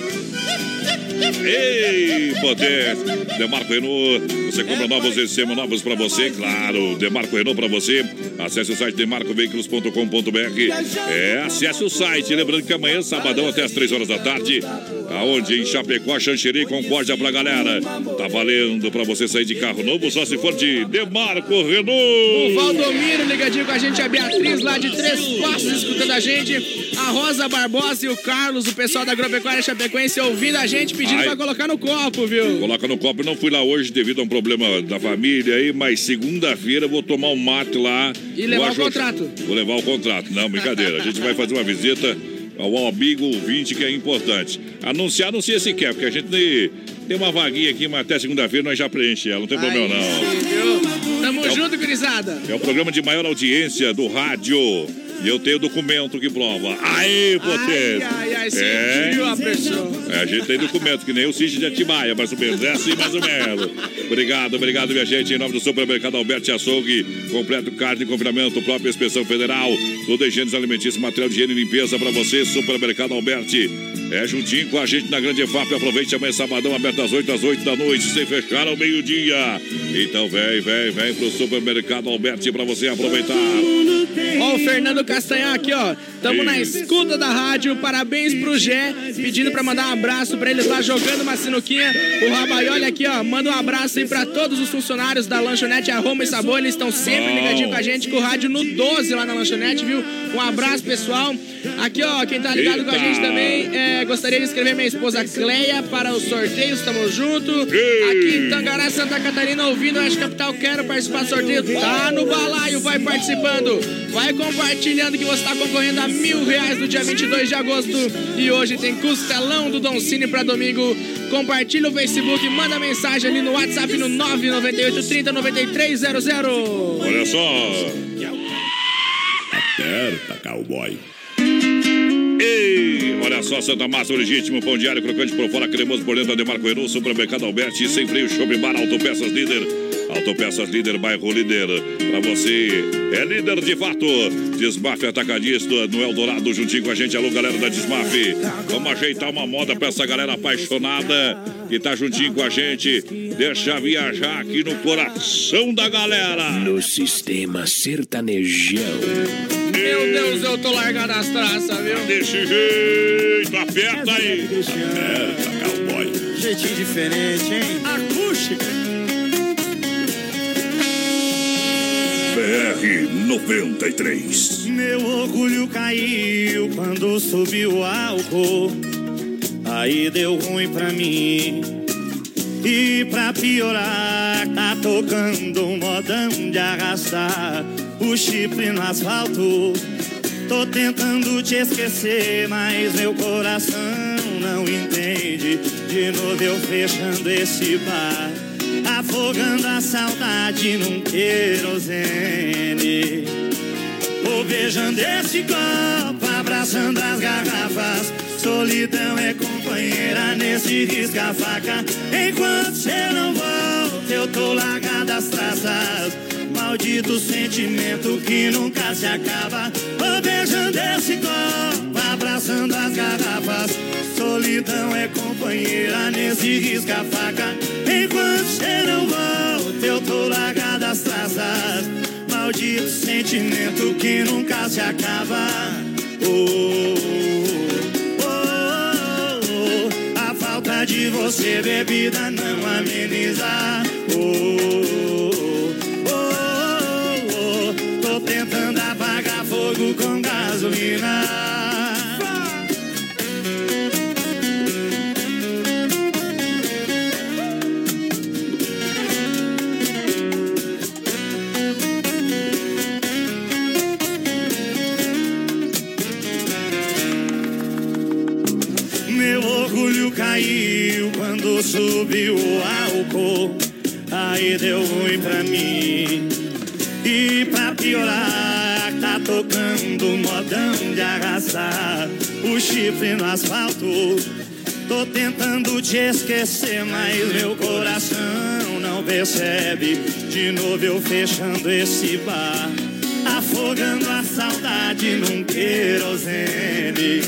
Ei, potência! Demarco Renault, você compra novos e novos pra você, claro. Demarco Renault pra você. Acesse o site demarcoveículos.com.br. É, acesse o site. Lembrando que amanhã, sabadão, até as 3 horas da tarde, aonde em Chapecó, Xanxerê Concórdia pra galera. Tá valendo pra você sair de carro novo, só se for de Demarco
O
Renault.
Valdomiro ligadinho com a gente, a Beatriz lá de Três Passos escutando a gente, a Rosa Barbosa e o Carlos, o pessoal da Agropecuária Chapecoense ouvindo a gente, pedindo pra colocar no copo, viu?
Coloca no copo. Não fui lá hoje devido a um problema da família aí, mas segunda-feira vou tomar um mate lá.
E levar o contrato.
Vou levar o contrato. Não, brincadeira. A gente vai fazer uma visita ao amigo ouvinte que é importante. Anunciar, não sei se quer, porque a gente tem, tem uma vaguinha aqui, mas até segunda-feira nós já preenche ela. Não tem problema, não.
Tamo
É
junto, gurizada.
É o programa de maior audiência do rádio. E eu tenho documento que prova. Aê, potência!
Ai, ai,
É.
sentiu a pressão.
É, a gente tem documento, que nem o Cid de Atibaia, mais ou menos. É assim, mais ou menos. Obrigado, obrigado, minha gente. Em nome do Supermercado Alberti Açougue, completo carne de confinamento, própria inspeção federal, toda higiene alimentícia, material de higiene e limpeza para você. Supermercado Alberti. É juntinho com a gente na Grande EFAP. Aproveite amanhã, sabadão, aberto das 8 às 8 da noite, sem fechar ao meio-dia. Então vem, vem, vem pro Supermercado Alberti para você aproveitar.
Ó, o Fernando Castanhar aqui, ó. Tamo na escuta da rádio. Parabéns pro Gé, pedindo pra mandar um abraço pra eles lá jogando uma sinuquinha. O Rabaioli aqui, ó. Manda um abraço aí pra todos os funcionários da lanchonete Arroma e Sabor. Eles estão sempre
Bom.
ligadinhos com a gente, com o rádio no 12 lá na lanchonete, viu? Um abraço, pessoal. Aqui, ó, quem tá ligado com a
Eita.
gente também, é, gostaria de inscrever minha esposa Cleia para os sorteios. Tamo junto. Aqui em Tangará, Santa Catarina, ouvindo Oeste Capital, quero participar do sorteio. Tá no balaio, vai participando. Vai compartilhando que você tá concorrendo a mil reais no dia 22 de agosto. E hoje tem costelão do Don Cine pra domingo. Compartilha o Facebook, manda mensagem ali no WhatsApp no 998 30 9300.
Olha só.
Aperta, cowboy.
Ei, olha só, Santa Massa, legítimo pão diário, crocante por fora, cremoso por dentro, Demarco Renault, Supermercado Alberti, sem freio, shopping bar, autopeças líder, autopeças líder, bairro líder, pra você, é líder de fato, Desmaf Atacadista, no Eldorado, juntinho com a gente, alô, galera da Desmaf, vamos ajeitar uma moda pra essa galera apaixonada, que tá juntinho com a gente, deixa viajar aqui no coração da galera.
No sistema sertanejão.
Meu Deus, eu tô largado as traças, viu?
Desse jeito, aperta aí.
Aperta, cowboy.
Jeitinho diferente, hein? Acústica.
BR 93.
Meu orgulho caiu quando subiu o álcool. Aí deu ruim pra mim. E pra piorar, tá tocando um modão de arrastar o chifre no asfalto. Tô tentando te esquecer, mas meu coração não entende. De novo eu fechando esse bar, afogando a saudade num querosene. Vou beijando esse copo, abraçando as garrafas. Solidão é companheira nesse risca-faca. Enquanto cê não volta, eu tô largado as traças. Maldito sentimento que nunca se acaba. Vou beijando esse copo, abraçando as garrafas. Solidão é companheira nesse risca-faca. Enquanto cê não volta, eu tô largado as traças. Maldito sentimento que nunca se acaba. Oh, oh, oh, oh. De você, bebida, não ameniza. Oh, oh, tentando apagar fogo com gasolina. Meu orgulho caiu quando subiu o álcool. Aí deu ruim pra mim. E pra piorar, tá tocando modão de arrasar o chifre no asfalto. Tô tentando te esquecer, mas meu coração não percebe. De novo eu fechando esse bar, afogando a saudade num querosene.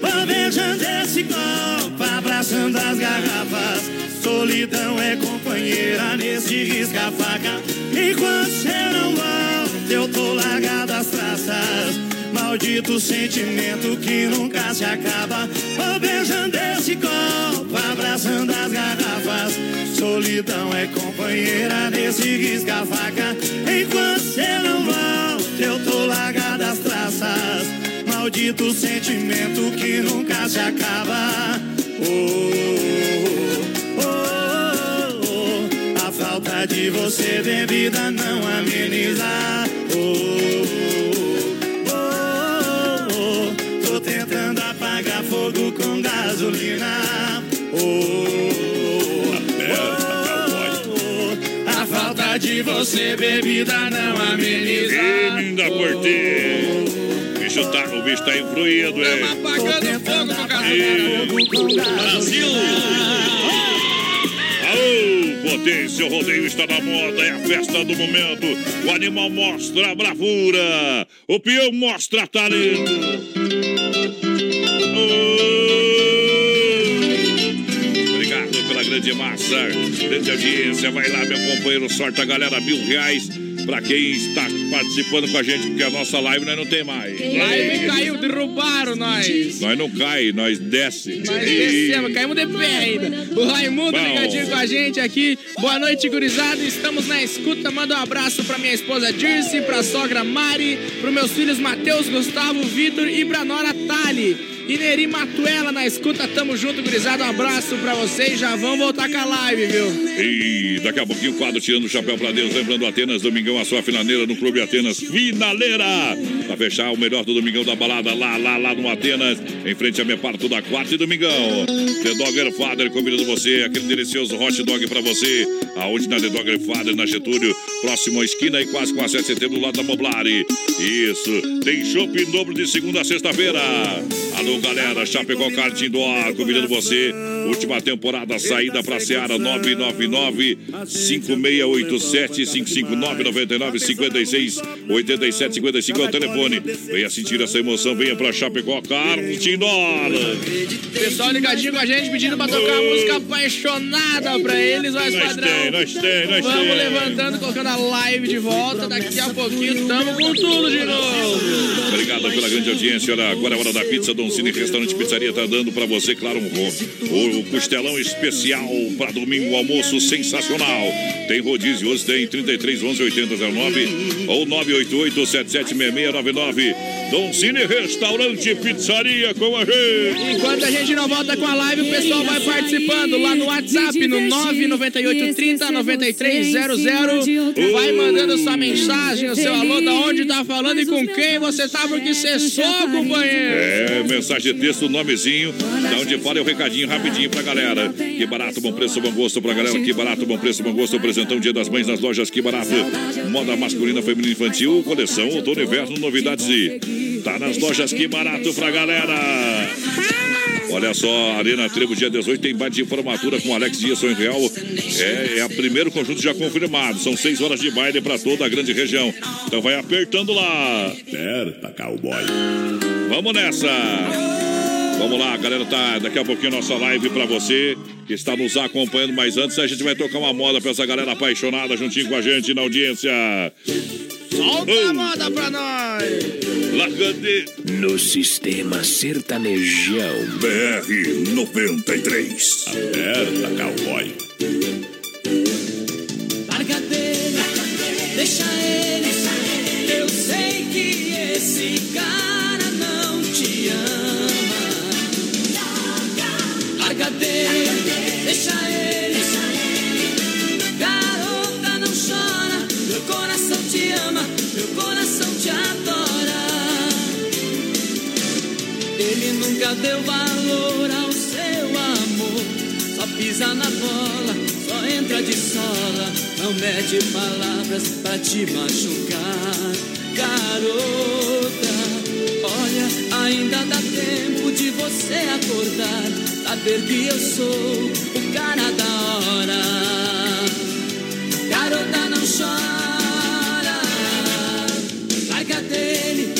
Planejando esse copo, abraçando as garrafas. Solidão é companheira nesse risca-faca. Enquanto cê não volta, eu tô largado as traças. Maldito sentimento que nunca se acaba. Vou beijando esse copo, abraçando as garrafas. Solidão é companheira nesse risca-faca. Enquanto cê não volta, eu tô largado as traças. Maldito sentimento que nunca se acaba. Oh, oh. A falta de você bebida não ameniza. Oh. Tô tentando apagar fogo com gasolina. A falta de você bebida não ameniza.
Linda porteira. O bicho tá, o bicho tá influído, é.
Apagando fogo no
Brasil! Aô, potência, o rodeio está na moda, é a festa do momento. O animal mostra bravura, o peão mostra talento. Obrigado pela grande massa, grande audiência. Vai lá, meu companheiro, sorta a galera, mil reais. Pra quem está participando com a gente, porque a nossa live nós não tem mais.
Live caiu, derrubaram nós.
Nós não cai, nós desce.
Nós descemos, caímos de pé ainda. O Raimundo
Bom.
ligadinho com a gente aqui. Boa noite, gurizada. Estamos na escuta. Manda um abraço pra minha esposa Dirce, pra sogra Mari, pros meus filhos Matheus, Gustavo, Vitor e pra nora Tali. E Neri Matuela na escuta. Tamo junto, gurizada. Um abraço pra vocês. Já vão voltar com a live, viu?
E daqui a pouquinho o quadro tirando o chapéu pra Deus, lembrando Atenas, Domingão, a sua finaleira no Clube Atenas, finaleira! Pra fechar o melhor do Domingão da balada, lá, lá, lá no Atenas, em frente a Mepar, toda quarta e Domingão. The Dogger Father convidando você, aquele delicioso hot dog pra você, aonde na The Dogger Father, na Getúlio, próximo à esquina e quase com a 7 de setembro, lá da Moblari. Isso, tem shopping dobro de segunda a sexta-feira. Alô, galera, Chapecó Kart Indoor, convidando você. Última temporada, saída pra Seara 999 5687 559 99 56 87 55 é o telefone. Venha sentir essa emoção, venha pra Chapecó Kart Indoor.
Pessoal ligadinho com a gente, pedindo pra tocar a música apaixonada pra eles,
Nós
padrão.
tem, nós tem, nós
Vamos
tem.
levantando, colocando a live de volta. Daqui a pouquinho tamo com tudo de novo.
Obrigado pela grande audiência. Olha, agora é hora da pizza. Dom Cine Restaurante Pizzaria tá dando pra você, claro, um, o, o costelão especial pra domingo, almoço sensacional. Tem rodízio, hoje tem 33 11 80 09 ou 988 776699. Dom Cine Restaurante Pizzaria com a gente.
Enquanto a gente não volta com a live, o pessoal vai participando lá no WhatsApp, no 99830 9300. Vai mandando sua mensagem, o seu alô, da onde tá falando e com quem você tá, porque cessou, companheiro.
É, mensagem de texto, nomezinho, da onde fala é o recadinho rapidinho pra galera. Que barato, bom preço, bom gosto pra galera. Que barato, bom preço, bom gosto. Apresentão Dia das Mães nas lojas Que Barato. Moda masculina, feminina, infantil, coleção, outono inverno, novidades e tá nas lojas Que Barato pra galera. Olha só, Arena Trevo, dia 18, tem baile de formatura com Alex Dias, Sonho Real. É, é o primeiro conjunto já confirmado. São seis horas de baile para toda a grande região. Então vai apertando lá. Aperta, cowboy. Vamos nessa. Vamos lá, galera, tá daqui a pouquinho nossa live pra você que está nos acompanhando, mas antes a gente vai tocar uma moda pra essa galera apaixonada juntinho com a gente na audiência.
Solta a moda pra nós.
Larga de
No sistema sertanejão.
BR 93.
Aperta, cowboy.
Larga dele, deixa ele. Eu sei que esse cara deu valor ao seu amor. Só pisa na bola, só entra de Não mede palavras pra te machucar, garota. Olha, ainda dá tempo de você acordar, saber que eu sou o cara da hora. Garota, não chora, larga dele.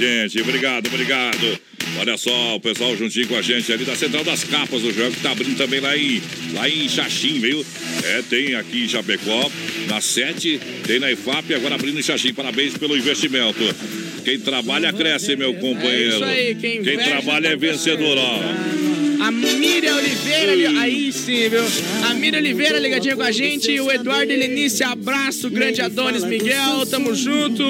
Gente. Obrigado, obrigado. Olha só, o pessoal juntinho com a gente ali da Central das Capas do Joel, que tá abrindo também lá em, lá em Xaxim, viu? É, tem aqui em Chapecó, na 7, tem na IFAP, agora abrindo em Xaxim. Parabéns pelo investimento. Quem trabalha cresce, meu companheiro.
É isso aí, quem investe
trabalha é vencedor, ó.
A Miriam Oliveira, ali- aí sim, viu? A Miriam Oliveira ligadinha com a gente. O Eduardo Helenice, abraço. Grande Adonis Miguel, tamo junto.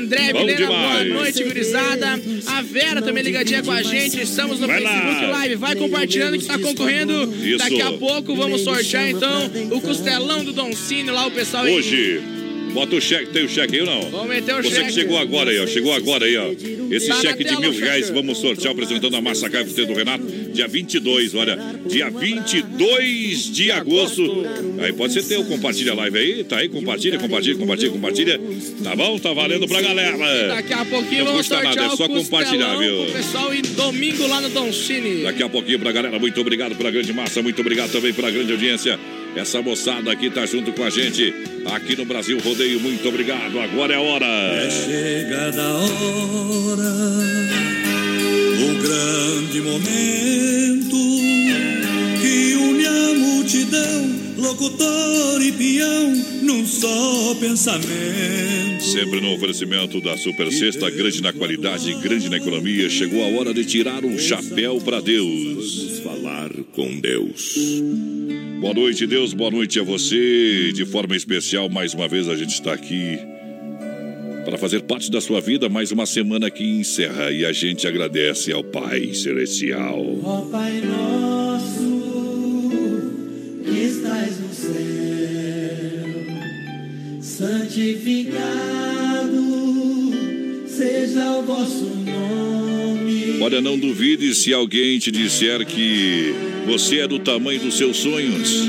André
Bom
Vilena, boa
demais.
noite, gurizada. A Vera também ligadinha com a gente. Estamos no
Vai lá.
Facebook Live. Vai compartilhando que tá concorrendo.
Isso.
Daqui a pouco vamos sortear então o costelão do Don Cine lá, o pessoal aí.
Bota o cheque, tem o cheque aí ou não?
Vamos meter o
Você
cheque.
que chegou agora aí, ó. Chegou agora aí, ó. Esse
Tá
cheque de mil reais vamos sortear apresentando a Massa KFC do Renato, dia 22, olha. Dia 22 de agosto. Aí pode ser teu, compartilha a live aí, tá aí, compartilha, compartilha, compartilha, compartilha. Tá bom? Tá valendo pra galera.
Daqui a pouquinho
Não
vamos
custa nada, é só compartilhar, viu?
pessoal e domingo lá no Don Cine.
Daqui a pouquinho pra galera, muito obrigado pela grande massa, muito obrigado também pela grande audiência. Essa moçada aqui tá junto com a gente aqui no Brasil Rodeio, muito obrigado. Agora é a hora.
É chegada a hora, o grande momento que une a multidão, locutor e peão, num só pensamento.
Sempre no oferecimento da Super Sexta, grande na qualidade, grande na economia, chegou a hora de tirar o chapéu para Deus. Falar com Deus. Boa noite, Deus, boa noite a você. De forma especial, mais uma vez a gente está aqui para fazer parte da sua vida. Mais uma semana que encerra e a gente agradece ao Pai Celestial.
Ó Pai nosso, que estás no céu, santificado seja o vosso nome.
Olha, não duvide se alguém te disser que você é do tamanho dos seus sonhos.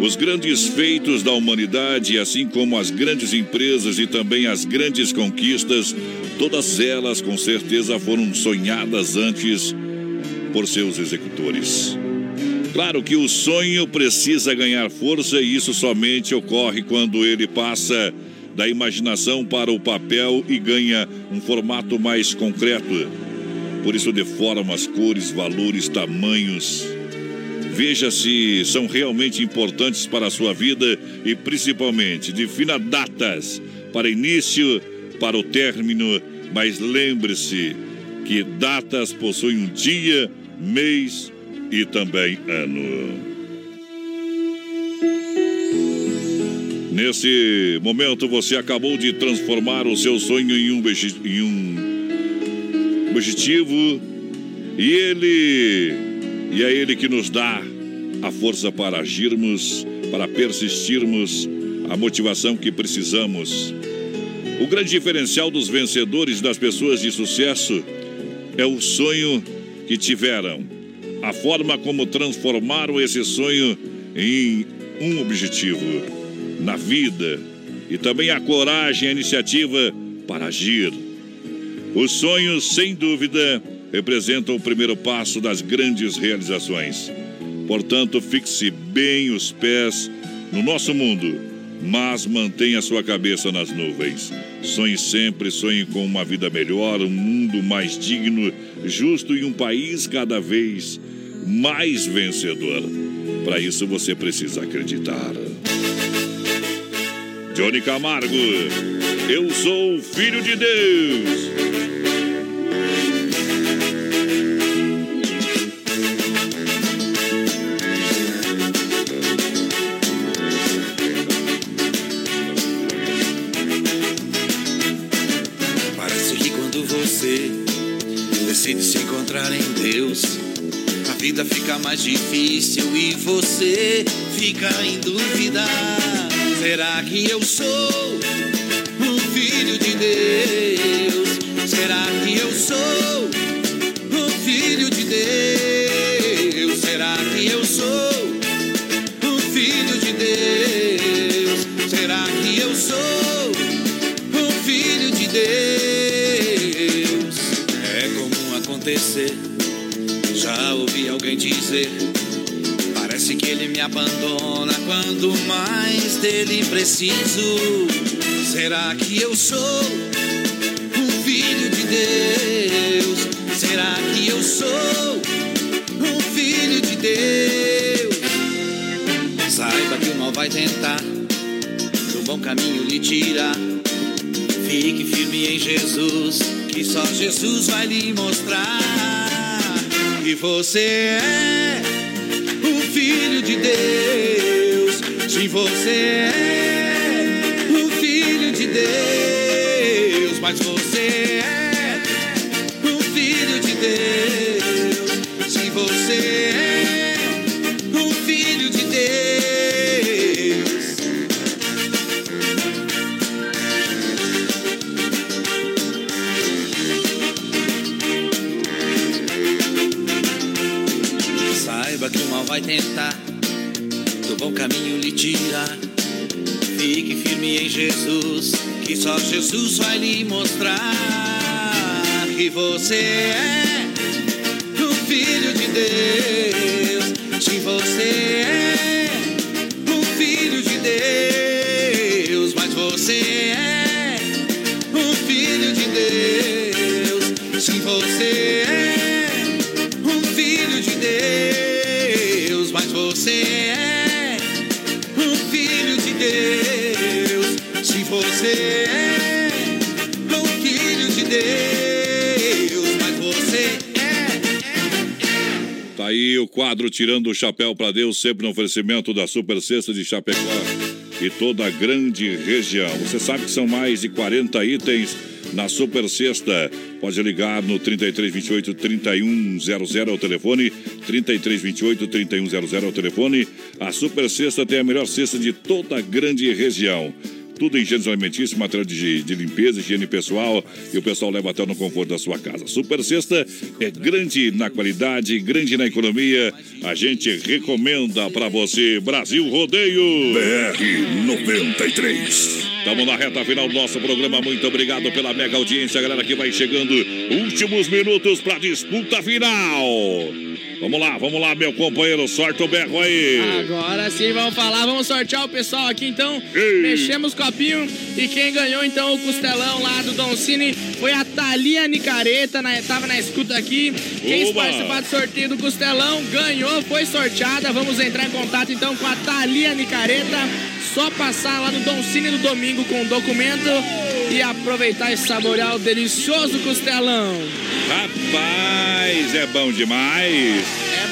Os grandes feitos da humanidade, assim como as grandes empresas e também as grandes conquistas, todas elas com certeza foram sonhadas antes por seus executores. Claro que o sonho precisa ganhar força e isso somente ocorre quando ele passa da imaginação para o papel e ganha um formato mais concreto. Por isso, de formas, cores, valores, tamanhos, Veja se são realmente importantes para a sua vida e principalmente defina datas para início, para o término, mas lembre-se que datas possuem um dia, mês e também ano. Nesse momento você acabou de transformar o seu sonho em um, em um objetivo e ele e é ele que nos dá a força para agirmos, para persistirmos, a motivação que precisamos. O grande diferencial dos vencedores das pessoas de sucesso é o sonho que tiveram, a forma como transformaram esse sonho em um objetivo na vida e também a coragem, a iniciativa para agir. Os sonhos, sem dúvida, representam o primeiro passo das grandes realizações. Portanto, fixe bem os pés no nosso mundo, mas mantenha sua cabeça nas nuvens. Sonhe sempre, sonhe com uma vida melhor, um mundo mais digno, justo e um país cada vez mais vencedor. Para isso você precisa acreditar. Johnny Camargo, eu sou filho de Deus.
Vida fica mais difícil e você fica em dúvida. Será que eu sou um filho de Deus? Será que eu sou um filho de Deus? Será que eu sou um filho de Deus? Será que eu sou um filho de Deus? É comum acontecer. Dizer. Parece que ele me abandona quando mais dele preciso. Será que eu sou um filho de Deus? Será que eu sou um filho de Deus? Saiba que o mal vai tentar do bom caminho lhe tirar. Fique firme em Jesus, que só Jesus vai lhe mostrar que você é um filho de Deus. Sim, você é um filho de Deus, mas você é um filho de Deus. Sim, você é tentar do bom caminho lhe tirar. Fique firme em Jesus, que só Jesus vai lhe mostrar que você é um filho de Deus. Sim, você é
o quadro Tirando o Chapéu para Deus, sempre no oferecimento da Super Cesta de Chapecó e toda a grande região. Você sabe que são mais de 40 itens na Super Sexta. Pode ligar no 3328 3100 é o telefone. 3328 3100 é o telefone. A Super Sexta tem a melhor cesta de toda a grande região. Tudo em gêneros alimentícios, material de, de limpeza, higiene pessoal e o pessoal leva até no conforto da sua casa. Super Sexta é grande na qualidade, grande na economia. A gente recomenda para você. Brasil Rodeio.
BR 93.
Estamos na reta final do nosso programa. Muito obrigado pela mega audiência, galera que vai chegando. Últimos minutos para disputa final. Vamos lá, vamos lá, meu companheiro, sorte o berro aí.
Agora sim, vamos falar, vamos sortear o pessoal aqui então. Mexemos o copinho e quem ganhou então o costelão lá do Don Cine foi a Thalia Nicareta, na, tava na escuta aqui. Quem
Oba!
participar do sorteio do costelão ganhou, foi sorteada. Vamos entrar em contato então com a Thalia Nicareta. Só passar lá no Don Cine no domingo com o documento e aproveitar e saborear o delicioso costelão.
Rapaz, é bom demais.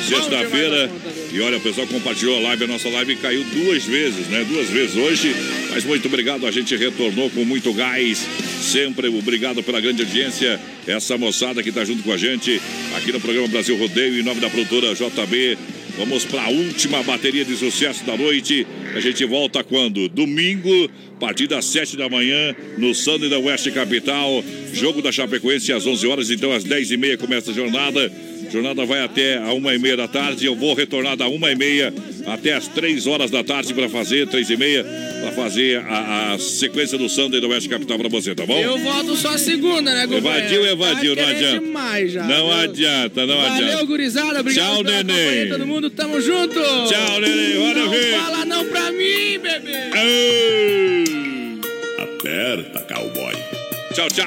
Sexta-feira. E olha, o pessoal compartilhou a live, a nossa live caiu duas vezes, né? Duas vezes hoje. Mas muito obrigado, a gente retornou com muito gás. Sempre obrigado pela grande audiência. Essa moçada que tá junto com a gente aqui no programa Brasil Rodeio, em nome da produtora JB. Vamos para a última bateria de sucesso da noite. A gente volta quando? Domingo, a partir das 7 da manhã, no Sunday da Oeste Capital. Jogo da Chapecoense às 11 horas, então às 10 e meia começa a jornada. Jornada vai até a uma e meia da tarde. Eu vou retornar da uma e meia até as três horas da tarde para fazer, três e meia, para fazer a, a sequência do Sunday do Oeste Capital para você, tá bom?
Eu volto só segunda, né, companheiro?
Evadiu, evadiu,
Tá
não adianta.
demais já,
não
viu?
adianta, não
Valeu,
adianta.
gurizada. Obrigado
Tchau,
pela
neném.
todo mundo. Tamo junto.
Tchau, neném. Valeu,
Não fala não pra mim, bebê.
Aperta, cowboy. Tchau, tchau.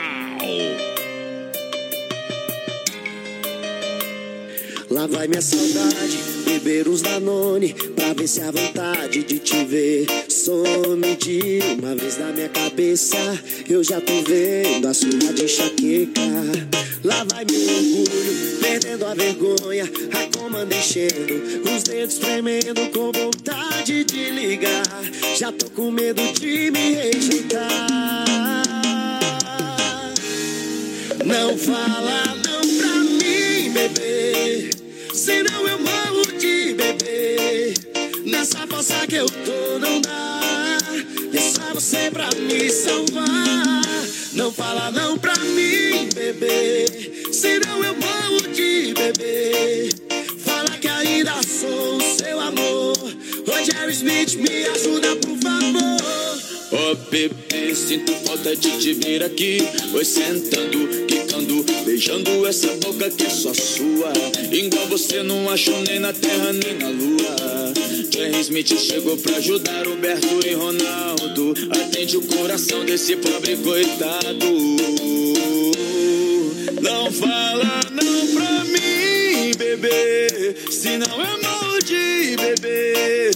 Lá vai minha saudade, beber uns Danone Pra ver se a vontade de te ver some de uma vez na minha cabeça. Eu já tô vendo a sua de enxaqueca. Lá vai meu orgulho, perdendo a vergonha. A comanda enchendo, os dedos tremendo Com vontade de ligar. Já tô com medo de me rejeitar. Não fala não pra mim, bebê bebê Nessa força que eu tô não dá. É só você pra me salvar. Não fala não pra mim, bebê. Senão eu morro de bebê. Fala que ainda sou o seu amor. Jerry Smith, me ajuda por favor.
Ô bebê, sinto falta de te ver aqui. Oi, sentando, quicando, beijando essa boca que é só sua. Igual você não acho nem na terra nem na lua. Jerry Smith chegou pra ajudar Roberto e Ronaldo. Atende o coração desse pobre coitado. Não fala não pra mim, bebê. Senão eu morro de bebê.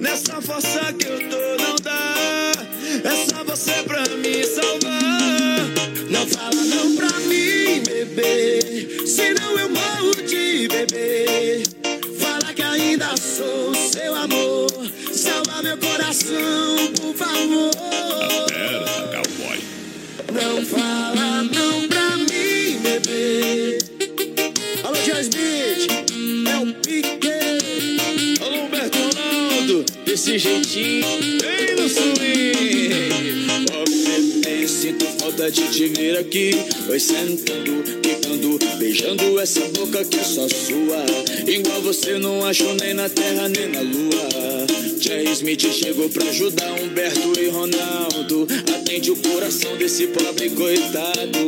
Nessa força que eu tô, não dá. É
bebê Senão eu morro de bebê Fala que ainda sou seu amor. Salva meu coração, por favor.
Aperta, cowboy.
Não fala não pra mim, bebê Alô, Smith É o Pique.
Alô, Humberto Ronaldo, desse jeitinho, bem no swing. Sinto falta de te ver aqui. Oi, sentando, quicando, beijando essa boca que é só sua. Igual você não acho nem na terra nem na lua. Jerry Smith chegou pra ajudar Humberto e Ronaldo. Atende o coração desse pobre coitado.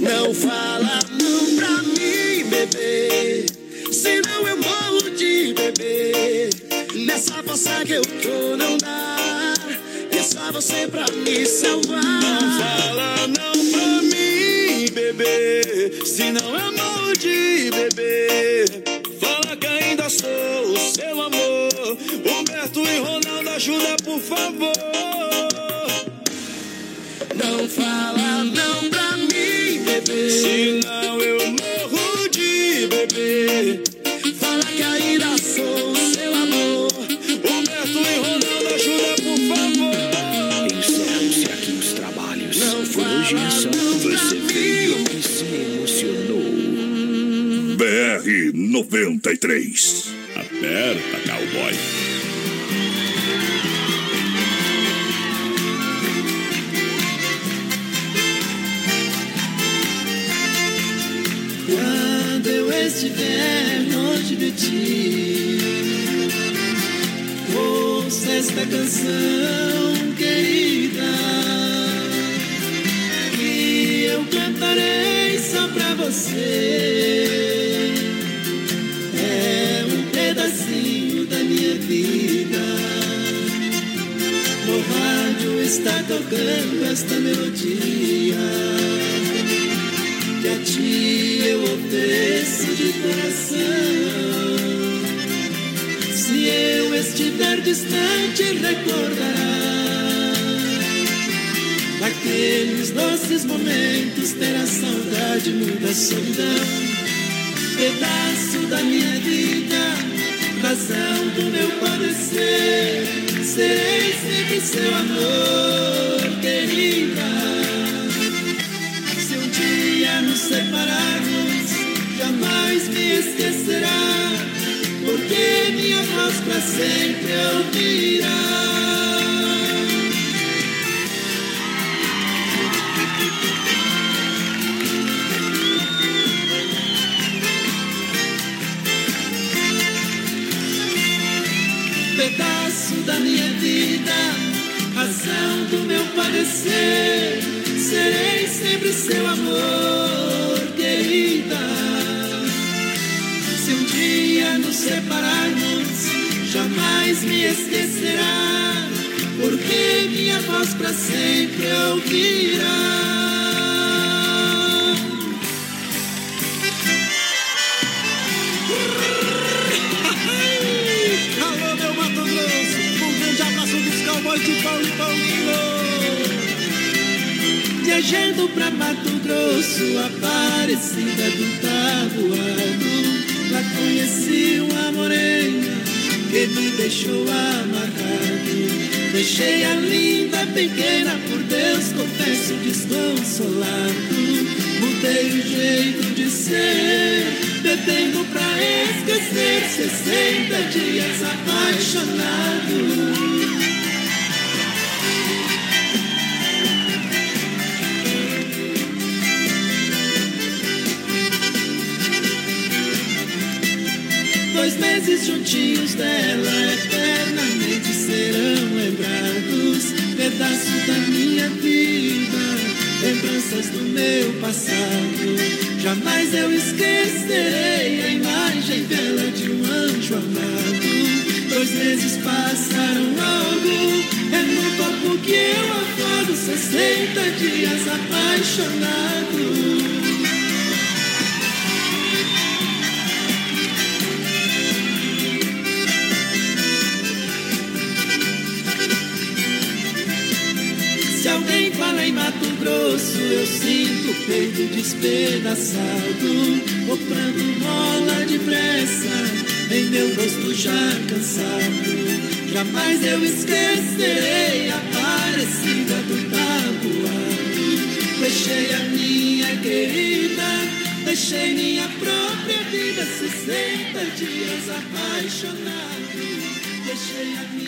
Não fala não pra mim, bebê Senão eu morro de bebê Nessa força que eu tô não dá você pra me salvar
Não fala não pra mim, bebê. Senão eu morro de bebê. Fala que ainda sou o seu amor. Humberto e Ronaldo, ajuda por favor.
Não fala não pra mim, bebê
Senão eu morro de bebê.
Fala que ainda
93.
Aperta, cowboy.
Quando eu estiver longe de ti, ouça esta canção querida, que eu cantarei só pra você. Está tocando esta melodia que a ti eu ofereço de coração. Se eu estiver distante, recordará daqueles doces momentos, terá saudade, muita solidão. Pedaço da minha vida, razão do meu padecer. Serei sempre seu amor, querida. Se um dia nos separarmos, jamais me esquecerá, porque minha voz pra sempre ouvirá. Razão do meu padecer. Serei sempre seu amor, querida. Se um dia nos separarmos, jamais me esquecerá, porque minha voz pra sempre ouvirá.
De Paulo Paulinho.
Viajando pra Mato Grosso, Aparecida do Tabuado. Lá conheci uma morena que me deixou amarrado. Deixei a linda pequena, por Deus confesso desconsolado. Mudei o jeito de ser, bebendo pra esquecer. 60 dias apaixonado. Meses juntinhos dela eternamente serão lembrados. Pedaço da minha vida, lembranças do meu passado. Jamais eu esquecerei a imagem dela de um anjo amado. Dois meses passaram logo, é no corpo que eu acordo. 60 dias apaixonado. Eu sinto o peito despedaçado. Comprando mola depressa, em meu rosto já cansado. Jamais eu esquecerei a parecida do tabuado. Deixei a minha querida, deixei minha própria vida. 60 dias apaixonado. Deixei a minha.